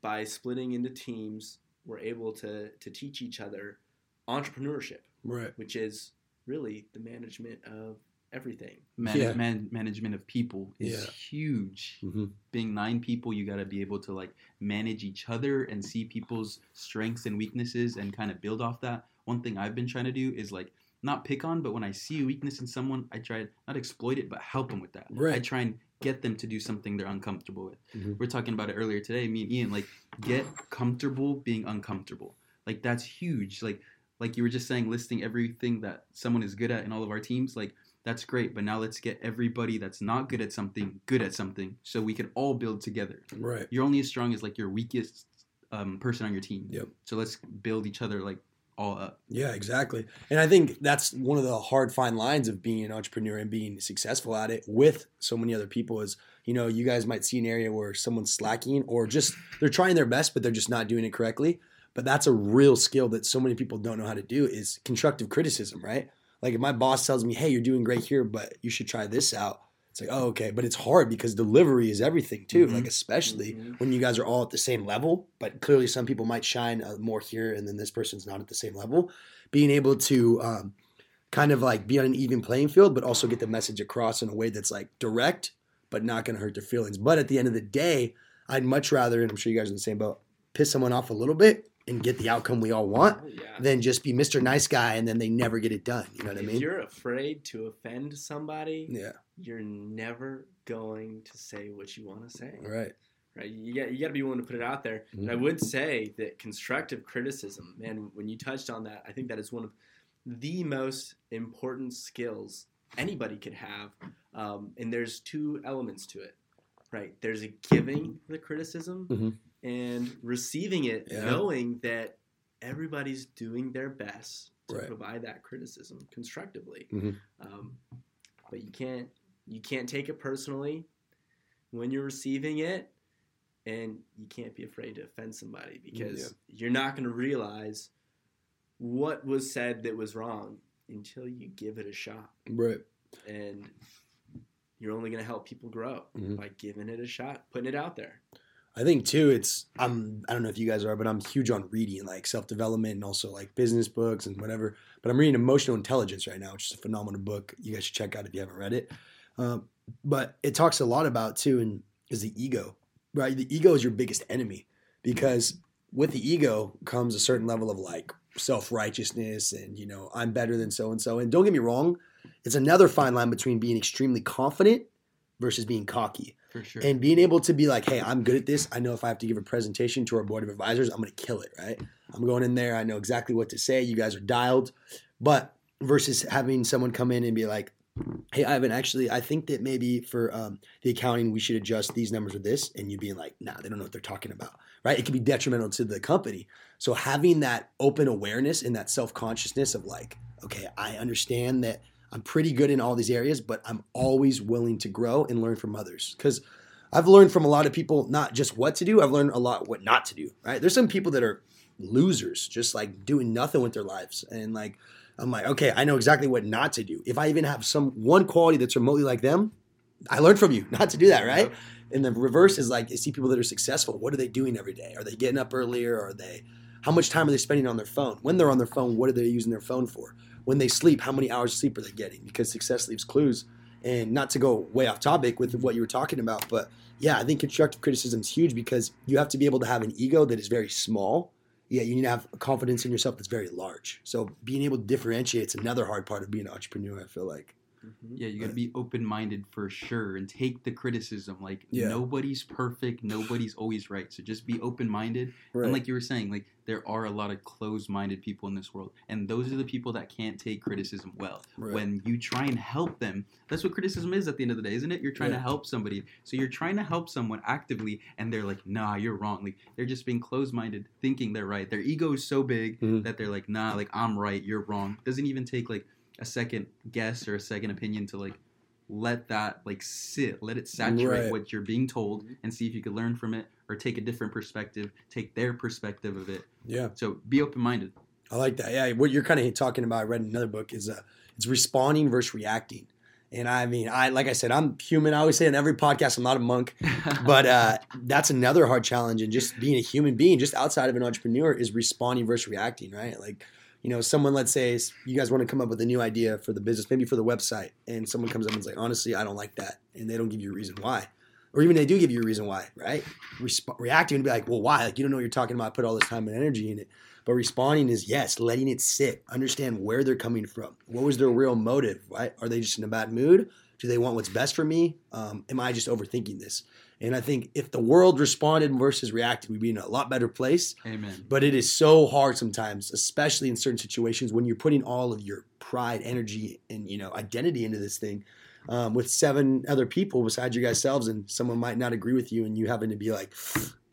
by splitting into teams, we're able to to teach each other entrepreneurship right. which is really the management of everything. Man- Yeah. man- management of people is Yeah. huge. hmm Being nine people, you got to be able to like manage each other and see people's strengths and weaknesses and kind of build off that. One thing I've been trying to do is like not pick on, but when I see a weakness in someone, I try not exploit it, but help them with that. Right. I Right. try and get them to do something they're uncomfortable with. Mhm. We are talking about it earlier today. Me and Ian, like, get comfortable being uncomfortable. Like that's huge. Like, like you were just saying, listing everything that someone is good at in all of our teams. Like that's great. But now let's get everybody that's not good at something good at something, so we can all build together. Right. You're only as strong as like your weakest um, person on your team. Yep. So let's build each other like all up. Yeah, exactly. And I think that's one of the hard fine lines of being an entrepreneur and being successful at it with so many other people is, you know, you guys might see an area where someone's slacking or just they're trying their best but they're just not doing it correctly. But that's a real skill that so many people don't know how to do is constructive criticism, right? Like if my boss tells me, "Hey, you're doing great here, but you should try this out." It's like, "Oh, okay." But it's hard because delivery is everything too. Mhm. Like especially Mhm. when you guys are all at the same level, but clearly some people might shine uh, more here and then this person's not at the same level. Being able to um, kind of like be on an even playing field, but also get the message across in a way that's like direct, but not going to hurt their feelings. But at the end of the day, I'd much rather, and I'm sure you guys are in the same boat, piss someone off a little bit and get the outcome we all want Oh, yeah. than just be Mr. Nice Guy and then they never get it done. You know what I mean? if you're afraid to offend somebody, Yeah, you're never going to say what you want to say. right. Right? You got you got to be willing to put it out there. And I would say that constructive criticism, man, when you touched on that, I think that is one of the most important skills anybody could have. Um, and there's two elements to it, right? There's a giving the criticism Mhm. And receiving it, Yeah. knowing that everybody's doing their best to Right. provide that criticism constructively. Mhm. Um, but you can't you can't take it personally when you're receiving it and you can't be afraid to offend somebody because you're not going to realize what was said that was wrong until you give it a shot Right. and you're only going to help people grow Mhm. by giving it a shot putting it out there I think too, it's I'm I don't know if you guys are, but I'm huge on reading like self development and also like business books and whatever. But I'm reading Emotional Intelligence right now, which is a phenomenal book. You guys should check out if you haven't read it. Um, but it talks a lot about too, and is the ego, right? The ego is your biggest enemy because with the ego comes a certain level of like self righteousness and you know I'm better than so and so. And don't get me wrong, it's another fine line between being extremely confident versus being cocky For sure. and being able to be like, hey, I'm good at this. I know if I have to give a presentation to our board of advisors, I'm going to kill it, right? I'm going in there. I know exactly what to say. You guys are dialed. But versus having someone come in and be like, hey, Ivan, actually, I think that maybe for um, the accounting, we should adjust these numbers with this. And you being like, nah, they don't know what they're talking about, right? It could be detrimental to the company. So having that open awareness and that self consciousness of like, okay, I understand that I'm pretty good in all these areas, but I'm always willing to grow and learn from others. Because I've learned from a lot of people not just what to do, I've learned a lot what not to do, right? There's some people that are losers, just like doing nothing with their lives. And like, I'm like, okay, I know exactly what not to do. If I even have some one quality that's remotely like them, I learned from you not to do that, right? And the reverse is like, you see people that are successful. What are they doing every day? Are they getting up earlier? Are they, how much time are they spending on their phone? When they're on their phone, what are they using their phone for? When they sleep, how many hours of sleep are they getting? Because success leaves clues. And not to go way off topic with what you were talking about, but yeah, I think constructive criticism is huge because you have to be able to have an ego that is very small. Yeah, you need to have confidence in yourself that's very large. So being able to differentiate is another hard part of being an entrepreneur. I feel like. Mhm. Yeah, you got to be open minded for sure and take the criticism. Like, Yeah. nobody's perfect, nobody's always right. So just be open minded. And like you were saying, like, there are a lot of closed minded people in this world. And those are the people that can't take criticism well. Right. When you try and help them, that's what criticism is at the end of the day, isn't it? You're trying Yeah. to help somebody. So you're trying to help someone actively, and they're like, nah, you're wrong. Like, they're just being closed minded, thinking they're right. Their ego is so big Mhm. that they're like, nah, like, I'm right, you're wrong. Doesn't even take, like, a second guess or a second opinion to, like, let that like sit let it saturate Right. what you're being told and see if you could learn from it or take a different perspective take their perspective of it yeah. so be open-minded I like that. Yeah, what you're kind of talking about, I read in another book, is uh, it's responding versus reacting. And I mean, I like I said, I'm human. I always say in every podcast, I'm not a monk, but uh, that's another hard challenge. And just being a human being, just outside of an entrepreneur, is responding versus reacting, right? Like, you know, someone, let's say, you guys want to come up with a new idea for the business, maybe for the website, and someone comes up and is like, honestly, I don't like that, and they don't give you a reason why, or even they do give you a reason why, right? Resp- reacting and be like, well, why? Like, you don't know what you're talking about. I put all this time and energy in it. But responding is yes, letting it sit, understand where they're coming from. What was their real motive? Right? Are they just in a bad mood? Do they want what's best for me? Um, am I just overthinking this? And I think if the world responded versus reacted, we'd be in a lot better place. amen But it is so hard sometimes, especially in certain situations when you're putting all of your pride, energy, and you know identity into this thing. Um, with seven other people besides you guys selves, and someone might not agree with you, and you having to be like,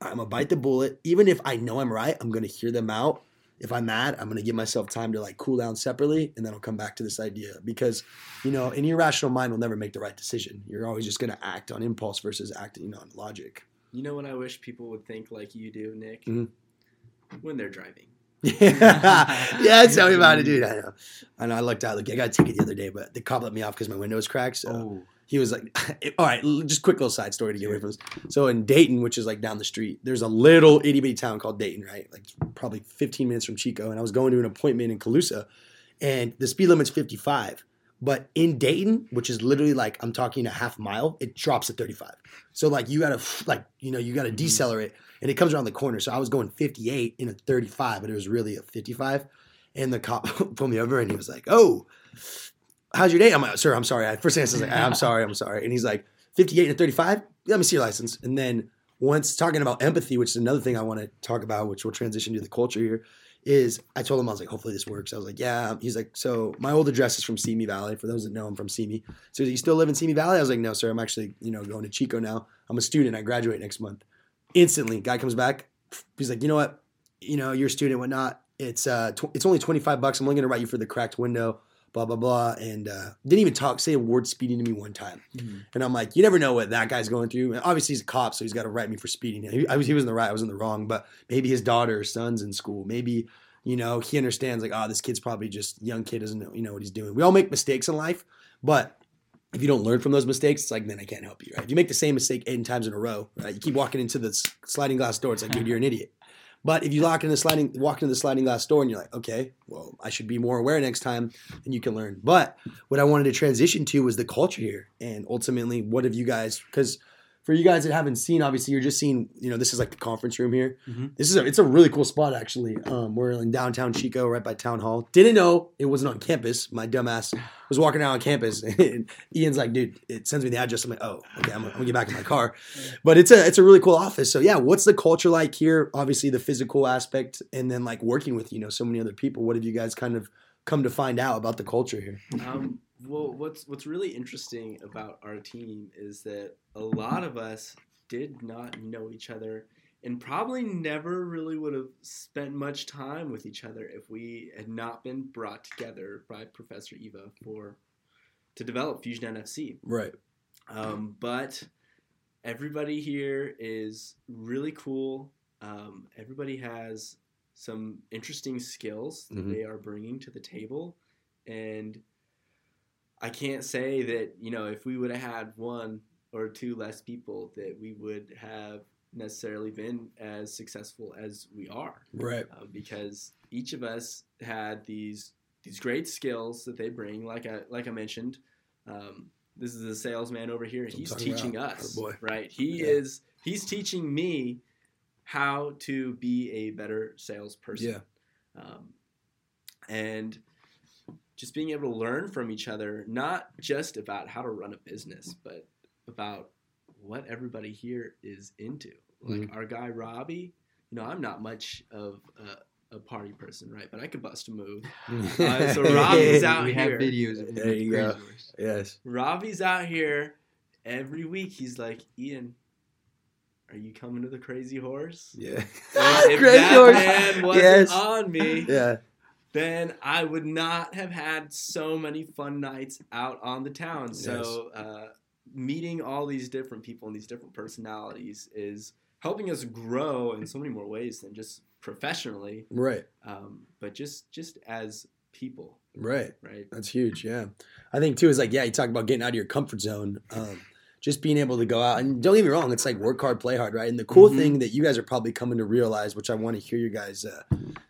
I'm gonna bite the bullet, even if I know I'm right. I'm gonna hear them out if I'm mad, I'm gonna give myself time to like cool down separately, and then I'll come back to this idea because, you know, an irrational mind will never make the right decision. You're always just gonna act on impulse versus acting, you know, on logic. You know what I wish people would think like you do, Nick? Mhm. When they're driving. yeah, tell me about it, dude. I know. I know. I looked out. Like, I got a ticket the other day, but the cop let me off because my window was cracked. So Oh, he was like, "All right, just quick little side story to get away from this." So in Dayton, which is like down the street, there's a little itty bitty town called Dayton, right? Like probably 15 minutes from Chico, and I was going to an appointment in Colusa, and the speed limit's 55. But in Dayton, which is literally like I'm talking a half mile, it drops to 35. So like you gotta like you know you gotta mm. decelerate, and it comes around the corner. So I was going 58 in a 35, but it was really a 55. And the cop pulled me over, and he was like, "Oh, how's your day?" I'm like, "Sir, I'm sorry." I first thing I said, like, "I'm sorry, I'm sorry," and he's like, "58 and 35? Let me see your license." And then once talking about empathy, which is another thing I want to talk about, which will transition to the culture here, is I told him I was like, hopefully this works. I was like, yeah. He's like, so my old address is from Simi Valley. For those that know, I'm from Simi. So you still live in Simi Valley? I was like, no, sir. I'm actually, you know, going to Chico now. I'm a student. I graduate next month. Instantly, guy comes back. He's like, you know what? You know, you're a student, whatnot. It's uh, tw- it's only 25 bucks. I'm only gonna write you for the cracked window. Blah blah blah, and uh, didn't even talk, say a word speeding to me one time. Mhm. And I'm like, you never know what that guy's going through. And obviously, he's a cop, so he's got to write me for speeding. He, I was, he was in the right, I was in the wrong. But maybe his daughter or son's in school. Maybe, you know, he understands like, oh, this kid's probably just young kid doesn't know, you know what he's doing. We all make mistakes in life, but if you don't learn from those mistakes, it's like, man, I can't help you. Right? If you make the same mistake eight times in a row, right? You keep walking into the sliding glass door. It's like, dude, you're an idiot. But if you lock in the sliding, walk into the sliding glass door, and you're like, okay, well, I should be more aware next time, and you can learn. But what I wanted to transition to was the culture here, and ultimately, what have you guys? Because for you guys that haven't seen, obviously, you're just seeing. You know, this is like the conference room here. Mhm. This is a, it's a really cool spot actually. Um, we're in downtown Chico, right by town hall. Didn't know it wasn't on campus. My dumbass was walking around on campus, and Ian's like, "Dude, it sends me the address." I'm like, "Oh, okay, I'm gonna, I'm gonna get back in my car." But it's a it's a really cool office. So yeah, what's the culture like here? Obviously, the physical aspect, and then like working with you know so many other people. What have you guys kind of come to find out about the culture here? Um, well, what's what's really interesting about our team is that a lot of us did not know each other, and probably never really would have spent much time with each other if we had not been brought together by Professor Eva for to develop Fusion NFC. Right. Um, but everybody here is really cool. Um, everybody has some interesting skills that Mhm. they are bringing to the table, and I can't say that you know if we would have had one or two less people that we would have necessarily been as successful as we are Right. uh, because each of us had these these great skills that they bring. Like I like I mentioned, um, this is a salesman over here. That's He's teaching about. us, Oh, right? He Yeah. is he's teaching me how to be a better salesperson. Yeah. Um, and just being able to learn from each other, not just about how to run a business, but about what everybody here is into. Like Mm-hmm. our guy Robbie, you know, I'm not much of a, a party person, right? But I could bust a move. Uh, so Robbie's out we here. have videos of There you go. Horse. Yes. Robbie's out here every week. He's like, Ian, are you coming to the Crazy Horse? Yeah. if Crazy that horse. man wasn't Yes. on me, Yeah. Then I would not have had so many fun nights out on the town. So, uh, meeting all these different people and these different personalities is helping us grow in so many more ways than just professionally, Right. um, but just just as people, Right. right? That's huge. Yeah. I think too is like, yeah, you talk about getting out of your comfort zone. Um, just being able to go out and don't get me wrong, it's like work hard, play hard, right? And the cool Mhm. thing that you guys are probably coming to realize, which I want to hear you guys uh,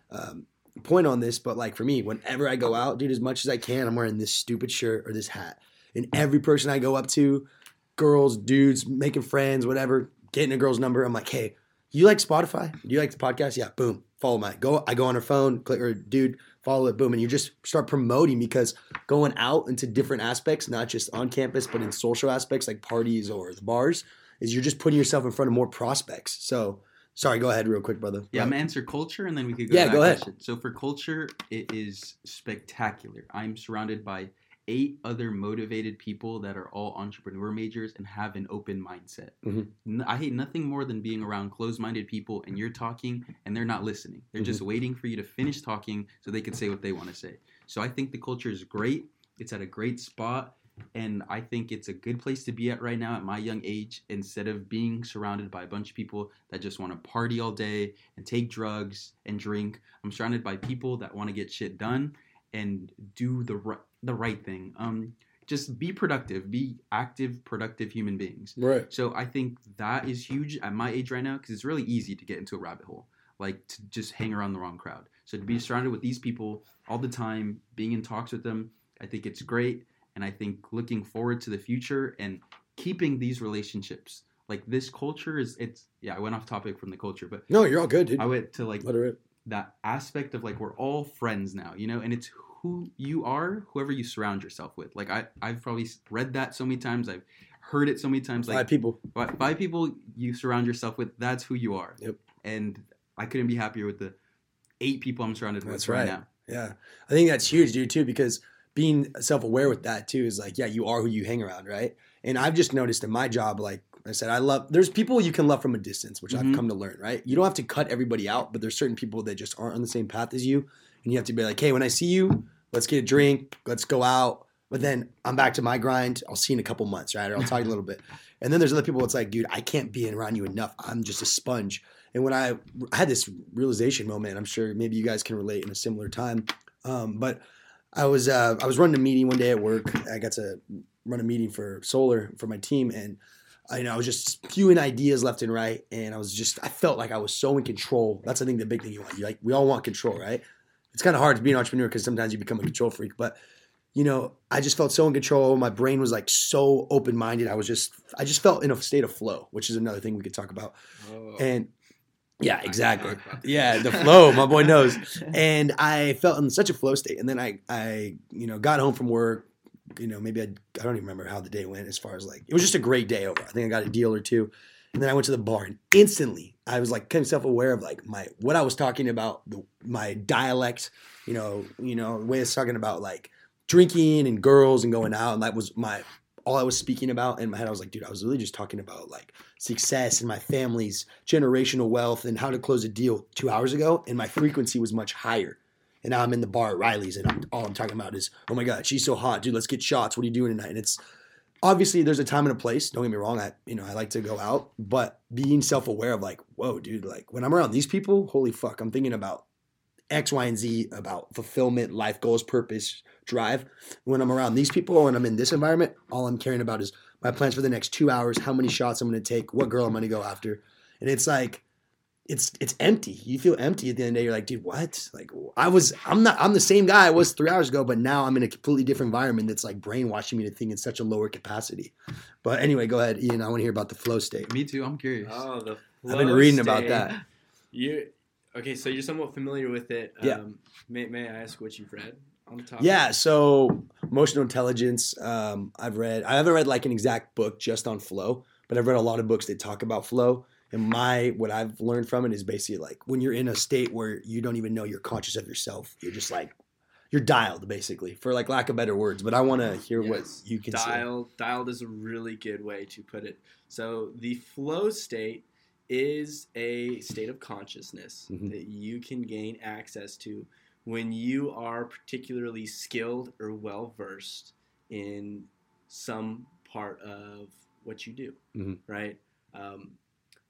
um, point on this, but like for me, whenever I go out, dude, as much as I can, I'm wearing this stupid shirt or this hat. And every person I go up to, girls, dudes, making friends, whatever, getting a girl's number, I'm like, hey, you like Spotify? Do you like the podcast? Yeah, boom, follow my go. I go on her phone, click or dude, follow it, boom, and you just start promoting because going out into different aspects, not just on campus, but in social aspects like parties or the bars, is you're just putting yourself in front of more prospects. So, sorry, go ahead, real quick, brother. Yeah, I'm gonna answer culture, and then we could go. Yeah, go ahead. question. So for culture, it is spectacular. I'm surrounded by eight other motivated people that are all entrepreneur majors and have an open mindset. Mhm. N- I hate nothing more than being around closed-minded people and you're talking and they're not listening. They're just waiting for you to finish talking so they can say what they want to say. So I think the culture is great. It's at a great spot and I think it's a good place to be at right now at my young age instead of being surrounded by a bunch of people that just want to party all day and take drugs and drink. I'm surrounded by people that want to get shit done and do the right, the right thing. Um, just be productive, be active, productive human beings. Right. So I think that is huge at my age right now because it's really easy to get into a rabbit hole, like to just hang around the wrong crowd. So to be surrounded with these people all the time, being in talks with them, I think it's great. And I think looking forward to the future and keeping these relationships. Like this culture is, it's yeah. I went off topic from the culture, but No, you're all good, dude. I went to like that aspect of like we're all friends now, you know, and it's who you are, whoever you surround yourself with. Like I, I've probably read that so many times. I've heard it so many times. Like Five people. Five, five people you surround yourself with, that's who you are. Yep. And I couldn't be happier with the eight people I'm surrounded with right, right. now. Yeah. I think that's huge, dude, too, because being self aware with that, too, is like, yeah, you are who you hang around, right? And I've just noticed in my job, like I said, I love, there's people you can love from a distance, which Mhm. I've come to learn, right? You don't have to cut everybody out, but there's certain people that just aren't on the same path as you. And you have to be like, hey, when I see you, let's get a drink, let's go out. But then I'm back to my grind. I'll see you in a couple months, right? Or I'll talk a little bit. And then there's other people it's like, dude, I can't be around you enough. I'm just a sponge. And when I, I had this realization moment, I'm sure maybe you guys can relate in a similar time. Um, but I was uh, I was running a meeting one day at work. I got to run a meeting for solar for my team, and I, you know I was just spewing ideas left and right, and I was just I felt like I was so in control. That's I think the big thing you want. You like we all want control, right? It's kind of hard to be an entrepreneur because sometimes you become a control freak, but you know I just felt so in control. My brain was like so open minded. I was just I just felt in a state of flow, which is another thing we could talk about. And yeah, exactly. talk about that. Yeah, the flow, my boy knows and I felt in such a flow state. And then I, I, you know, got home from work. You know, maybe I, I don't even remember how the day went. As far as like, it was just a great day over. I think I got a deal or two, and then I went to the bar, and instantly I was like kind of self aware of like my what I was talking about, the, my dialect. You know, you know, way I was talking about like drinking and girls and going out, and that was my all I was speaking about in my head. I was like, dude, I was really just talking about like success and my family's generational wealth and how to close a deal two hours ago, and my frequency was much higher. And now I'm in the bar at Riley's, and I'm, all I'm talking about is, oh my god, she's so hot, dude. Let's get shots. What are you doing tonight? And it's obviously there's a time and a place. Don't get me wrong. I you know I like to go out, but being self aware of like, whoa, dude, like when I'm around these people, holy fuck, I'm thinking about X, Y, and Z about fulfillment, life goals, purpose, drive. When I'm around these people and I'm in this environment, all I'm caring about is my plans for the next two hours, how many shots I'm going to take, what girl I'm going to go after, and it's like, it's it's empty. You feel empty at the end of the day. You're like, dude, what? Like, I was, I'm not, I'm the same guy I was three hours ago, but now I'm in a completely different environment that's like brainwashing me to think in such a lower capacity. But anyway, go ahead, Ian. I want to hear about the flow state. Me too. I'm curious. Oh, the I've been flow reading about that. You okay? So you're somewhat familiar with it. Yeah. Um, may, may I ask what you've read on the topic? Yeah, so emotional intelligence. Um, I've read. I haven't read like an exact book just on flow, but I've read a lot of books that talk about flow. And my what I've learned from it is basically like when you're in a state where you don't even know you're conscious of yourself. You're just like you're dialed, basically, for like lack of better words. But I want to hear what you can say. dialed. Dialed is a really good way to put it. So the flow state is a state of consciousness Mhm. that you can gain access to when you are particularly skilled or well versed in some part of what you do. Mhm. Right. Um,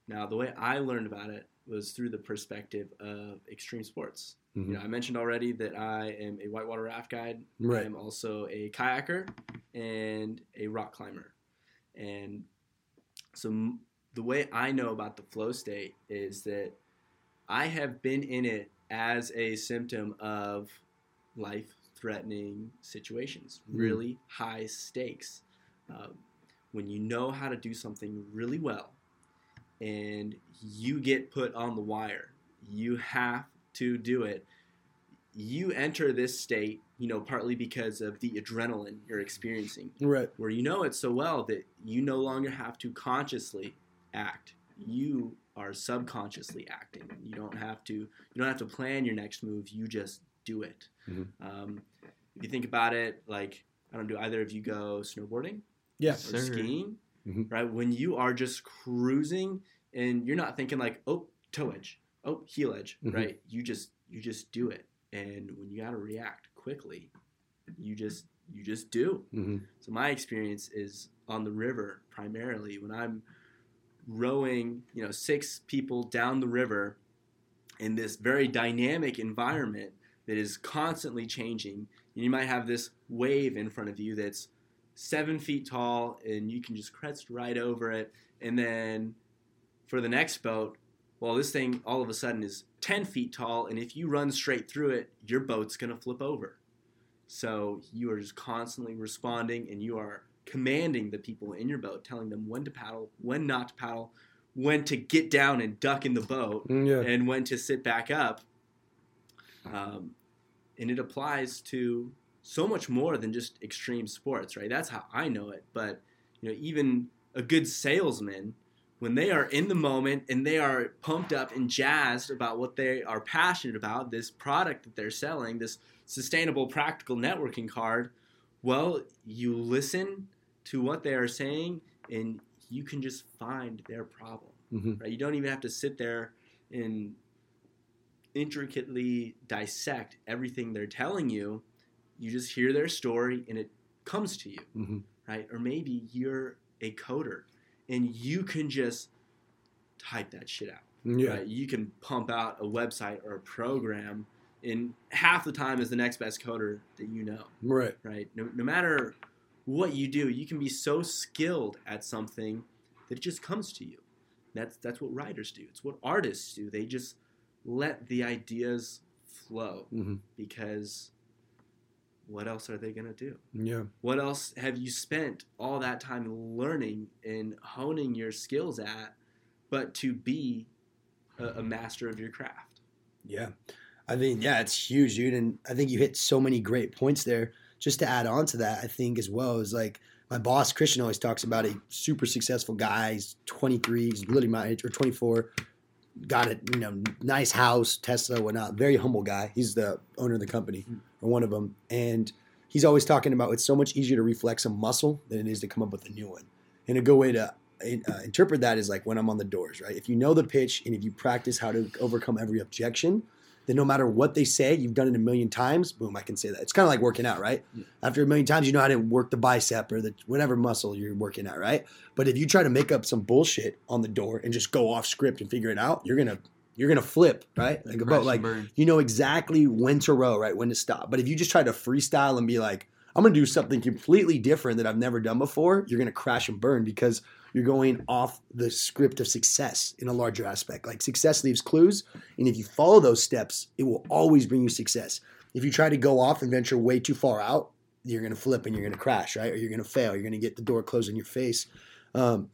now, the way I learned about it was through the perspective of extreme sports. Mhm. You know, I mentioned already that I am a whitewater raft guide. Right. I'm also a kayaker and a rock climber. And so m- the way I know about the flow state is that I have been in it as a symptom of life threatening situations, Mm. really high stakes. Um, when you know how to do something really well and you get put on the wire, you have to do it. You enter this state, you know, partly because of the adrenaline you're experiencing Right. where you know it so well that you no longer have to consciously act. You are subconsciously acting. You don't have to. You don't have to plan your next move. You just do it. Mhm. Um, if you think about it, like I don't do either of you go snowboarding Yeah. or Sir. skiing, Mhm. right? When you are just cruising and you're not thinking like, oh, toe edge, oh, heel edge, Mhm. right? You just you just do it, and when you got to react quickly, you just you just do. hmm So my experience is on the river primarily when I'm rowing, you know, six people down the river in this very dynamic environment that is constantly changing. And you might have this wave in front of you that's seven feet tall and you can just crest right over it. And then for the next boat, well, this thing all of a sudden is 10 feet tall. And if you run straight through it, your boat's going to flip over. So you are just constantly responding and you are commanding the people in your boat, telling them when to paddle, when not to paddle, when to get down and duck in the boat, Mm, Yeah. and when to sit back up. Um, and it applies to so much more than just extreme sports, right? That's how I know it. But you know, even a good salesman, when they are in the moment and they are pumped up and jazzed about what they are passionate about, this product that they're selling, this sustainable practical networking card, well, you listen to what they are saying and you can just find their problem hmm right? You don't even have to sit there and intricately dissect everything they're telling you. You just hear their story and it comes to you, hmm right? Or maybe you're a coder and you can just type that shit out, Yeah. right? You can pump out a website or a program in half the time as the next best coder that you know Right. right? No, no matter what you do, you can be so skilled at something that it just comes to you. That's that's what writers do. It's what artists do. They just let the ideas flow hmm because what else are they going to do? Yeah. What else have you spent all that time learning and honing your skills at but to be a, a master of your craft? Yeah. I mean, yeah, it's huge, dude. And I think you hit so many great points there. Just to add on to that, I think as well is like my boss, Christian, always talks about a super successful guy. He's 23, he's literally my age, or 24. Got a you know nice house, Tesla, whatnot. Very humble guy. He's the owner of the company, or one of them. And he's always talking about it's so much easier to reflex a muscle than it is to come up with a new one. And a good way to uh, interpret that is like when I'm on the doors, right? If you know the pitch and if you practice how to overcome every objection, then no matter what they say, you've done it a million times. Boom, I can say that. It's kind of like working out, right? Yeah. After a million times, you know how to work the bicep or the whatever muscle you're working at, right? But if you try to make up some bullshit on the door and just go off script and figure it out, you're gonna you're gonna flip, right? Like a Crash boat, like burn. you know exactly when to row, right? When to stop. But if you just try to freestyle and be like, I'm gonna do something completely different that I've never done before, you're gonna crash and burn because you're going off the script of success in a larger aspect. Like success leaves clues, and if you follow those steps, it will always bring you success. If you try to go off and venture way too far out, you're gonna flip and you're gonna crash, right? Or you're gonna fail. You're gonna get the door closed in your face. Um,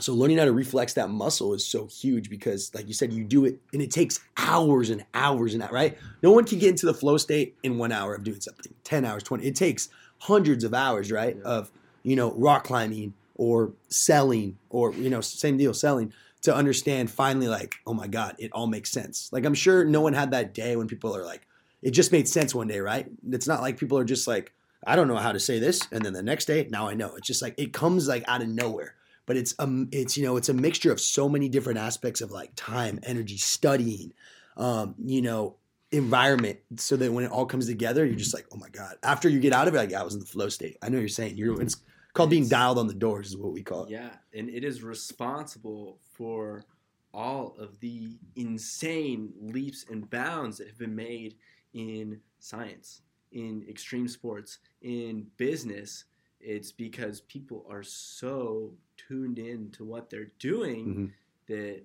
so learning how to reflex that muscle is so huge because, like you said, you do it and it takes hours and hours and that, right? No one can get into the flow state in one hour of doing something. Ten hours, twenty. It takes hundreds of hours, right? Yeah. Of you know rock climbing or selling or you know same deal selling to understand finally like oh my god it all makes sense. Like I'm sure no one had that day when people are like it just made sense one day, right? It's not like people are just like I don't know how to say this and then the next day now I know. It's just like it comes like out of nowhere but it's um it's you know it's a mixture of so many different aspects of like time energy studying um you know environment so that when it all comes together you're just like oh my god after you get out of it like i was in the flow state i know you're saying you're it's called being dialed on the doors is what we call it Yeah, and it is responsible for all of the insane leaps and bounds that have been made in science, in extreme sports, in business. It's because people are so tuned in to what they're doing Mhm. that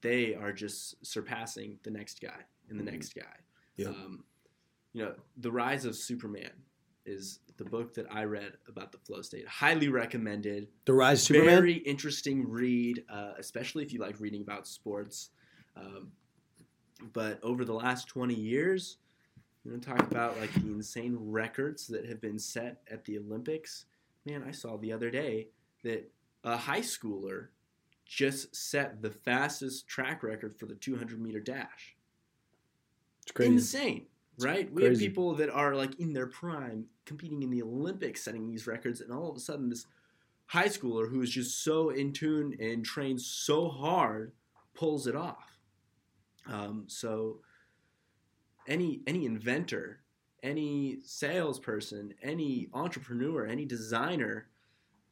they are just surpassing the next guy and the Mhm. next guy. Yep. Um, you know, The Rise of Superman is the book that I read about the flow state. Highly recommended. the rise of superman Very interesting read, uh, especially if you like reading about sports. Um, but over the last 20 years, you know, talk about like the insane records that have been set at the Olympics. Man, I saw the other day that a high schooler just set the fastest track record for the 200 meter dash. it's crazy Insane. right? We have people that are like in their prime competing in the Olympics, setting these records, and all of a sudden, this high schooler who is just so in tune and trains so hard pulls it off. Um, so, any any inventor, any salesperson, any entrepreneur, any designer,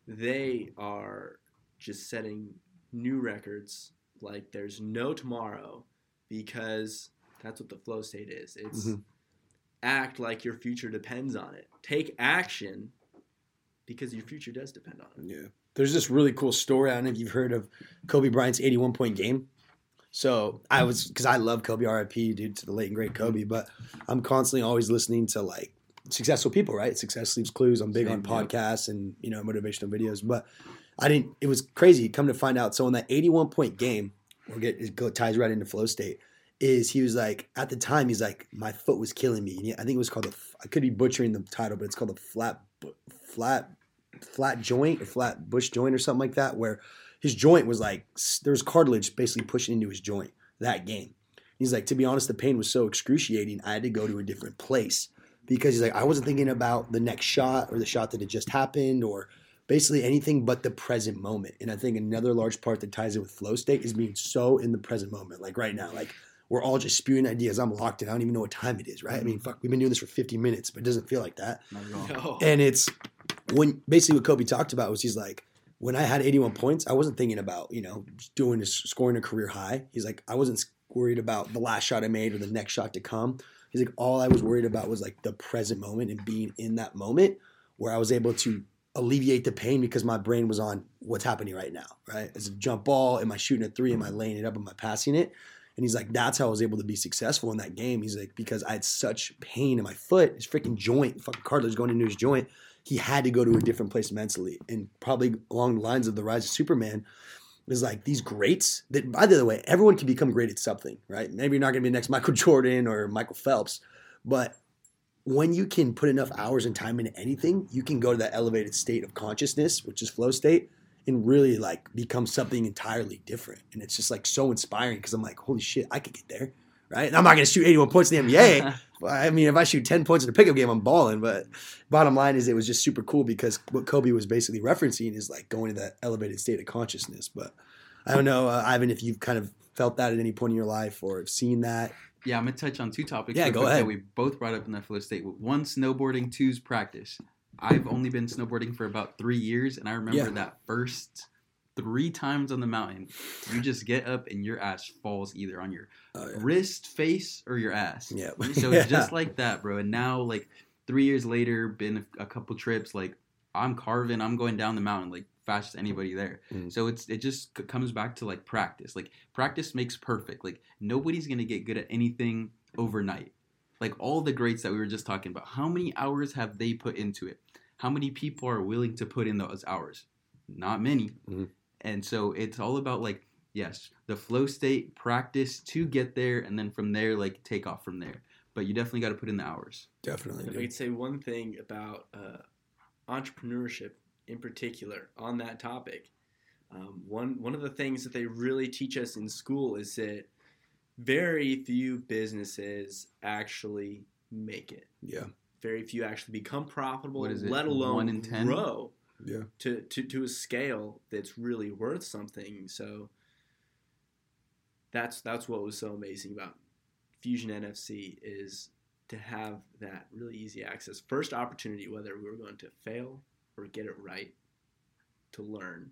they are just setting new records like there's no tomorrow because that's what the flow state is. It's Mhm. Act like your future depends on it. Take action because your future does depend on it. Yeah. There's this really cool story. I don't know if you've heard of Kobe Bryant's 81 point game. So I was, because I love Kobe, RIP, dude, to the late and great Kobe, mm-hmm. but I'm constantly always listening to like successful people, right? Success leaves clues. I'm big on Same, yeah. podcasts and, you know, motivational videos, but I didn't, it was crazy. Come to find out. So in that 81 point game, we'll get, it go- ties right into flow state, is he was like, at the time, he's like, my foot was killing me. And he- I think it was called, the, I could be butchering the title, but it's called the flat, flat flat joint or flat bush joint or something like that, where his joint was like there was cartilage basically pushing into his joint that game. He's like, to be honest, the pain was so excruciating, I had to go to a different place because he's like, I wasn't thinking about the next shot or the shot that had just happened or basically anything but the present moment. And I think another large part that ties in with flow state is being so in the present moment, like right now, like. We're all just spewing ideas. I'm locked in. I don't even know what time it is, right? I mean, fuck, we've been doing this for 50 minutes, but it doesn't feel like that. Not at all. No. And it's when basically what Kobe talked about was he's like, when I had 81 points, I wasn't thinking about, you know, doing this, scoring a career high. He's like, I wasn't worried about the last shot I made or the next shot to come. He's like, all I was worried about was like the present moment and being in that moment where I was able to alleviate the pain because my brain was on what's happening right now, right? As a jump ball, am I shooting a three? Am I laying it up? Am I passing it? And he's like, that's how I was able to be successful in that game. He's like, because I had such pain in my foot, his freaking joint, fucking cartilage going into his joint. He had to go to a different place mentally. And probably along the lines of the rise of Superman, is like these greats that, by the way, everyone can become great at something, right? Maybe you're not going to be next Michael Jordan or Michael Phelps, but when you can put enough hours and time into anything, you can go to that elevated state of consciousness, which is flow state, and really like become something entirely different. And it's just like so inspiring because I'm like, holy shit, I could get there, right? And I'm not going to shoot 81 points in the NBA. I mean, if I shoot 10 points in a pickup game, I'm balling. But bottom line is, it was just super cool because what Kobe was basically referencing is like going to that elevated state of consciousness. But I don't know, uh, Ivan, if you've kind of felt that at any point in your life or have seen that. Yeah, I'm gonna touch on two topics. Yeah, go ahead. That we both brought up in that flow state. One, snowboarding. Two's practice. I've only been snowboarding for about three years, and I remember Yeah. that first three times on the mountain, you just get up and your ass falls either on your Uh, wrist, face, or your ass. yeah. So Yeah. it's just like that, bro. And now, like three years later, been a, couple trips. Like I'm carving, I'm going down the mountain like fast as anybody there. Mm. So it's it just c- comes back to like practice. Like practice makes perfect. Like nobody's gonna get good at anything overnight. Like all the greats that we were just talking about, how many hours have they put into it? How many people are willing to put in those hours? Not many. Mhm. And so it's all about like yes, the flow state, practice to get there, and then from there, like take off from there. But you definitely got to put in the hours. Definitely. If I dude. could say one thing about uh, entrepreneurship in particular on that topic, um, one one of the things that they really teach us in school is that very few businesses actually make it. Yeah. Very few actually become profitable, What is it, let alone one in 10? grow Yeah. to, to, to a scale that's really worth something. So that's that's what was so amazing about Fusion NFC is to have that really easy access. First opportunity, whether we were going to fail or get it right, to learn.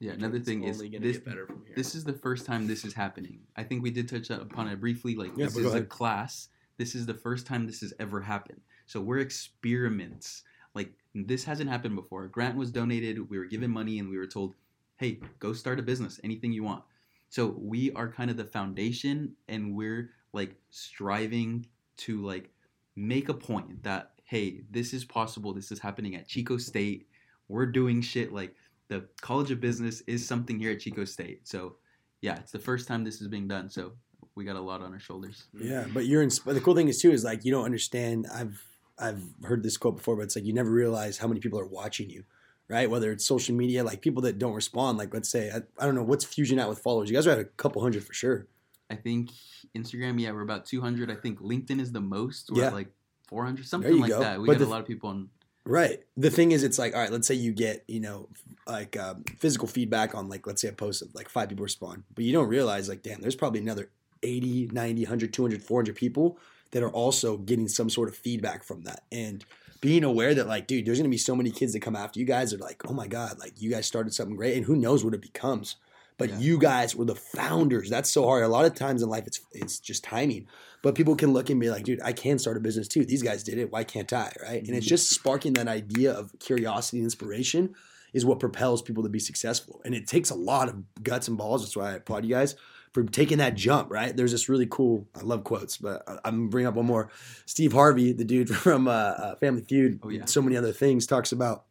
Yeah. because Another thing is this. get better from here. This is the first time this is happening. I think we did touch upon it briefly. Like Yeah, this but go is a class. This is the first time this has ever happened. So we're experiments. Like this hasn't happened before. A grant was donated. We were given money, and we were told, "Hey, go start a business. Anything you want." So we are kind of the foundation, and we're like striving to like make a point that hey, this is possible. This is happening at Chico State. We're doing shit like the College of Business is something here at Chico State. So yeah, it's the first time this is being done. So we got a lot on our shoulders. Mm-hmm. Yeah, but you're in. The cool thing is too is like you don't understand. I've I've heard this quote before, but it's like you never realize how many people are watching you, right? Whether it's social media, like people that don't respond. Like let's say I, I don't know what's Fusion at with followers. You guys are at a couple hundred for sure. I think Instagram, yeah, we're about 200. I think LinkedIn is the most. We're Yeah. like 400, something like go. that. We But get the- a lot of people on. Right. The thing is, it's like, all right, let's say you get, you know, like um, physical feedback on, like, let's say a post of like five people respond, but you don't realize, like, damn, there's probably another 80, 90, 100, 200, 400 people that are also getting some sort of feedback from that. And being aware that, like, dude, there's going to be so many kids that come after you guys are like, oh my God, like, you guys started something great. And who knows what it becomes. But Yeah. you guys were the founders. That's so hard. A lot of times in life, it's it's just timing. But people can look and be like, dude, I can start a business too. These guys did it. Why can't I? Right. And it's just sparking that idea of curiosity and inspiration is what propels people to be successful. And it takes a lot of guts and balls. That's why I applaud you guys for taking that jump, right? There's this really cool, I love quotes, but I'm gonna up one more. Steve Harvey, the dude from uh, uh, Family Feud, Oh, yeah. so many other things, talks about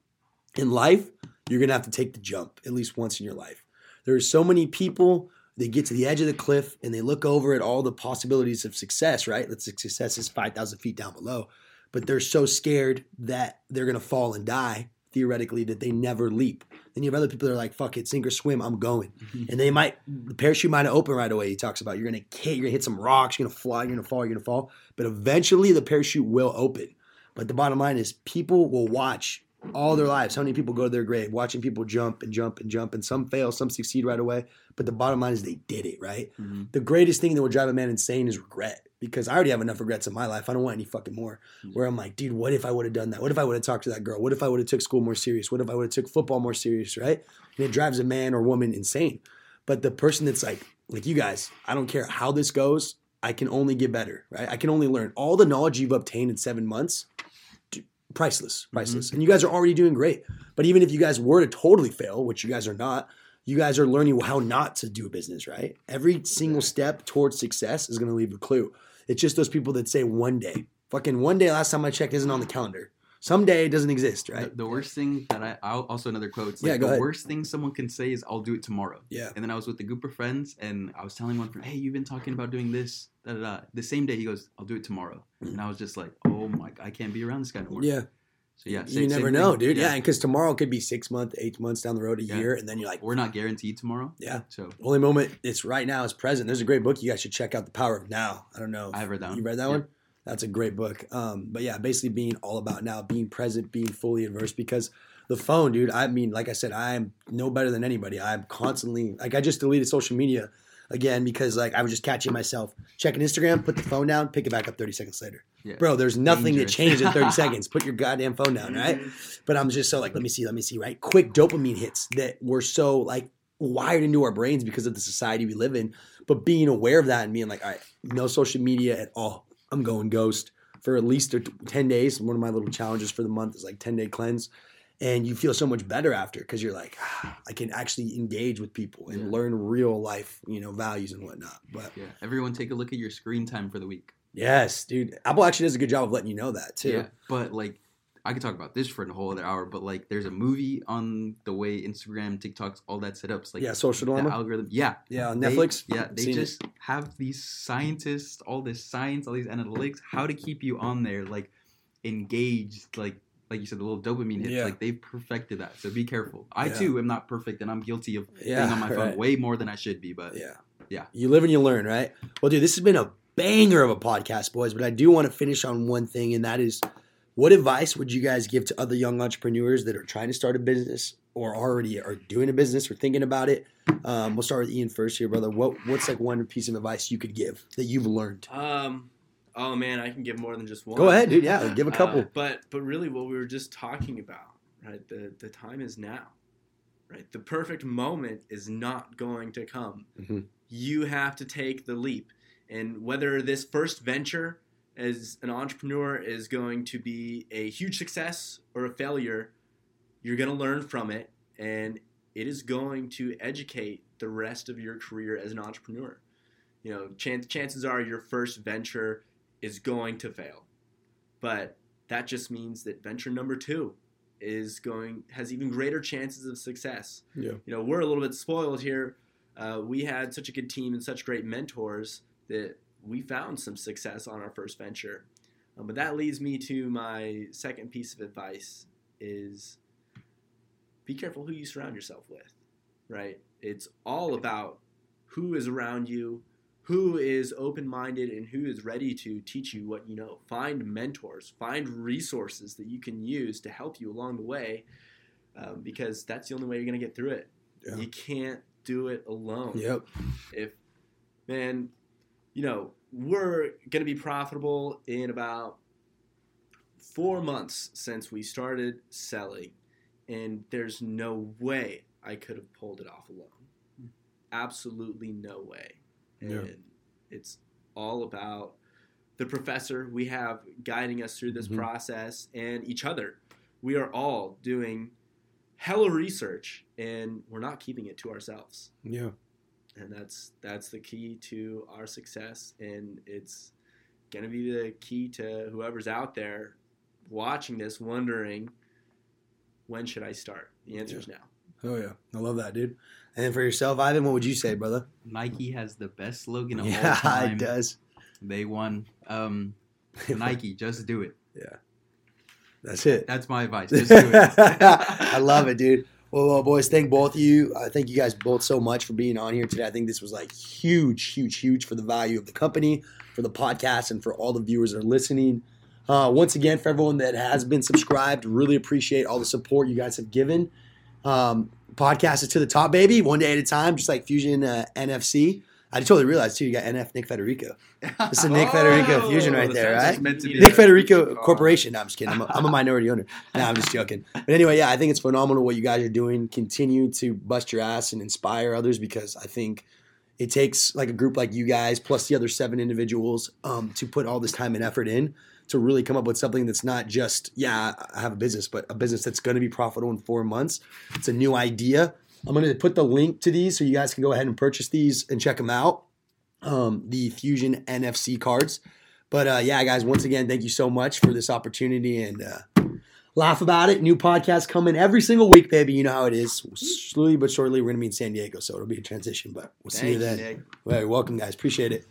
in life, you're gonna have to take the jump at least once in your life. There's so many people they get to the edge of the cliff and they look over at all the possibilities of success, right? Let's say success is 5,000 feet down below, but they're so scared that they're going to fall and die theoretically that they never leap. Then you have other people that are like, fuck it, sink or swim, I'm going. Mm-hmm. And they might, the parachute might opened right away. He talks about you're going to hit, you're going to hit some rocks, you're going to fly, you're going to fall, you're going to fall. But eventually the parachute will open. But the bottom line is people will watch all their lives. How many people go to their grave watching people jump and jump and jump, and some fail, some succeed right away. But the bottom line is they did it, right? Mhm. The greatest thing that would drive a man insane is regret. Because I already have enough regrets in my life. I don't want any fucking more. Where I'm like, dude, what if I would have done that? What if I would have talked to that girl? What if I would have took school more serious? What if I would have took football more serious, right? And it drives a man or woman insane. But the person that's like, like you guys, I don't care how this goes. I can only get better, right? I can only learn all the knowledge you've obtained in seven months. Priceless, mm-hmm. priceless. And you guys are already doing great. But even if you guys were to totally fail, which you guys are not, you guys are learning how not to do a business, right? Every single step towards success is going to leave a clue. It's just those people that say one day. Fucking one day, last time I checked, isn't on the calendar. Someday it doesn't exist, right? The, the worst thing that I I'll, also another quote. It's Yeah, go the ahead. worst thing someone can say is "I'll do it tomorrow." Yeah. And then I was with a group of friends, and I was telling one friend, "Hey, you've been talking about doing this." Da, da, da. The same day, he goes, "I'll do it tomorrow," mm. and I was just like, "Oh my, I can't be around this guy anymore." Yeah. So yeah, you same- never same know, thing. dude. Yeah, because tomorrow could be six months, eight months down the road, a Yeah. year, and then you're like, We're not guaranteed tomorrow. yeah. So Only moment it's right now is present. There's a great book you guys should check out, The Power of Now. I don't know. I have read that one. You read that Yeah. one? That's a great book. Um, but yeah, basically being all about now, being present, being fully adverse. Because the phone, dude. I mean, like I said, I'm no better than anybody. I'm constantly like I just deleted social media again because like I was just catching myself checking Instagram, put the phone down, pick it back up 30 seconds later. yeah, Bro, there's nothing Dangerous. that changed in 30 seconds. Put your goddamn phone down, right? But I'm just so like, let me see, let me see, right? Quick dopamine hits that we're so like wired into our brains because of the society we live in. But being aware of that and being like, all right, no social media at all. I'm going ghost for at least 10 days. One of my little challenges for the month is like 10 day cleanse. And you feel so much better after because you're like, ah, I can actually engage with people and Yeah. learn real life, you know, values and whatnot. But yeah. Everyone, take a look at your screen time for the week. yes, dude, Apple actually does a good job of letting you know that too. Yeah, but like I could talk about this for a whole other hour. But like, there's a movie on the way Instagram, TikToks, all that set up. It's like yeah, social the dilemma. algorithm. Yeah, yeah, on They- Netflix. yeah, they Seen it. just have these scientists, all this science, all these analytics, how to keep you on there, like engaged, like like you said, the little dopamine hits. Yeah. Like they've perfected that. So be careful. I Yeah. too am not perfect, and I'm guilty of yeah, being on my phone right. way more than I should be. But Yeah. Yeah. You live and you learn, right? Well, dude, this has been a banger of a podcast, boys, but I do want to finish on one thing, and that is what advice would you guys give to other young entrepreneurs that are trying to start a business or already are doing a business or thinking about it? Um, we'll start with Ian first here, brother. What what's like one piece of advice you could give that you've learned? Um, oh man, I can give more than just one. Go ahead, dude. Yeah, give a couple. Uh, but but really, what we were just talking about, right? The the time is now, right? The perfect moment is not going to come. Mhm. You have to take the leap, and whether this first venture as an entrepreneur is going to be a huge success or a failure, you're going to learn from it, and it is going to educate the rest of your career as an entrepreneur. You know, chan- chances are your first venture is going to fail. But that just means that venture number 2 is going has even greater chances of success. Yeah. You know, we're a little bit spoiled here. Uh, we had such a good team and such great mentors that we found some success on our first venture. Um, but that leads me to my second piece of advice is be careful who you surround yourself with, right? It's all about who is around you, who is open-minded and who is ready to teach you what you know. Find mentors, find resources that you can use to help you along the way, um, because that's the only way you're going to get through it. Yeah. You can't do it alone. Yep. If man, you know, we're going to be profitable in about four months since we started selling, and there's no way I could have pulled it off alone. Absolutely no way. And Yeah. it's all about the professor we have guiding us through this Mhm. process and each other. We are all doing hella research and we're not keeping it to ourselves Yeah. And that's that's the key to our success and it's going to be the key to whoever's out there watching this wondering when should i start the answer is now Oh yeah. I love that, dude. And for yourself, Ivan, what would you say, brother? Nike has the best slogan of all Yeah, time. it does. They won. Um, Nike, just do it. Yeah. That's it. That's my advice. Just do it. I love it, dude. Well, well, boys, thank both of you. I thank you guys both so much for being on here today. I think this was like huge, huge, huge for the value of the company, for the podcast, and for all the viewers that are listening. Uh, once again, for everyone that has been subscribed, really appreciate all the support you guys have given. Um, podcast is to the top, baby, one day at a time, just like Fusion uh, NFC. I totally realized too, you got NF Nick Federico. This is Nick Federico Fusion right there, right? meant to be Nick Federico Oh. Corporation. No, I'm just kidding. I'm a, I'm a minority owner. No, I'm just joking. But anyway, yeah, I think it's phenomenal what you guys are doing. Continue to bust your ass and inspire others because I think it takes like a group like you guys plus the other seven individuals um, to put all this time and effort in to really come up with something that's not just yeah I have a business, but a business that's going to be profitable in four months. It's a new idea. I'm going to put the link to these so you guys can go ahead and purchase these and check them out. Um, the Fusion NFC cards. But uh, yeah, guys, once again, thank you so much for this opportunity and uh, laugh about it. New podcast coming every single week, baby. You know how it is. Slowly but shortly, we're gonna be in San Diego, so it'll be a transition. But we'll see you then. Nick. Welcome, guys. Appreciate it.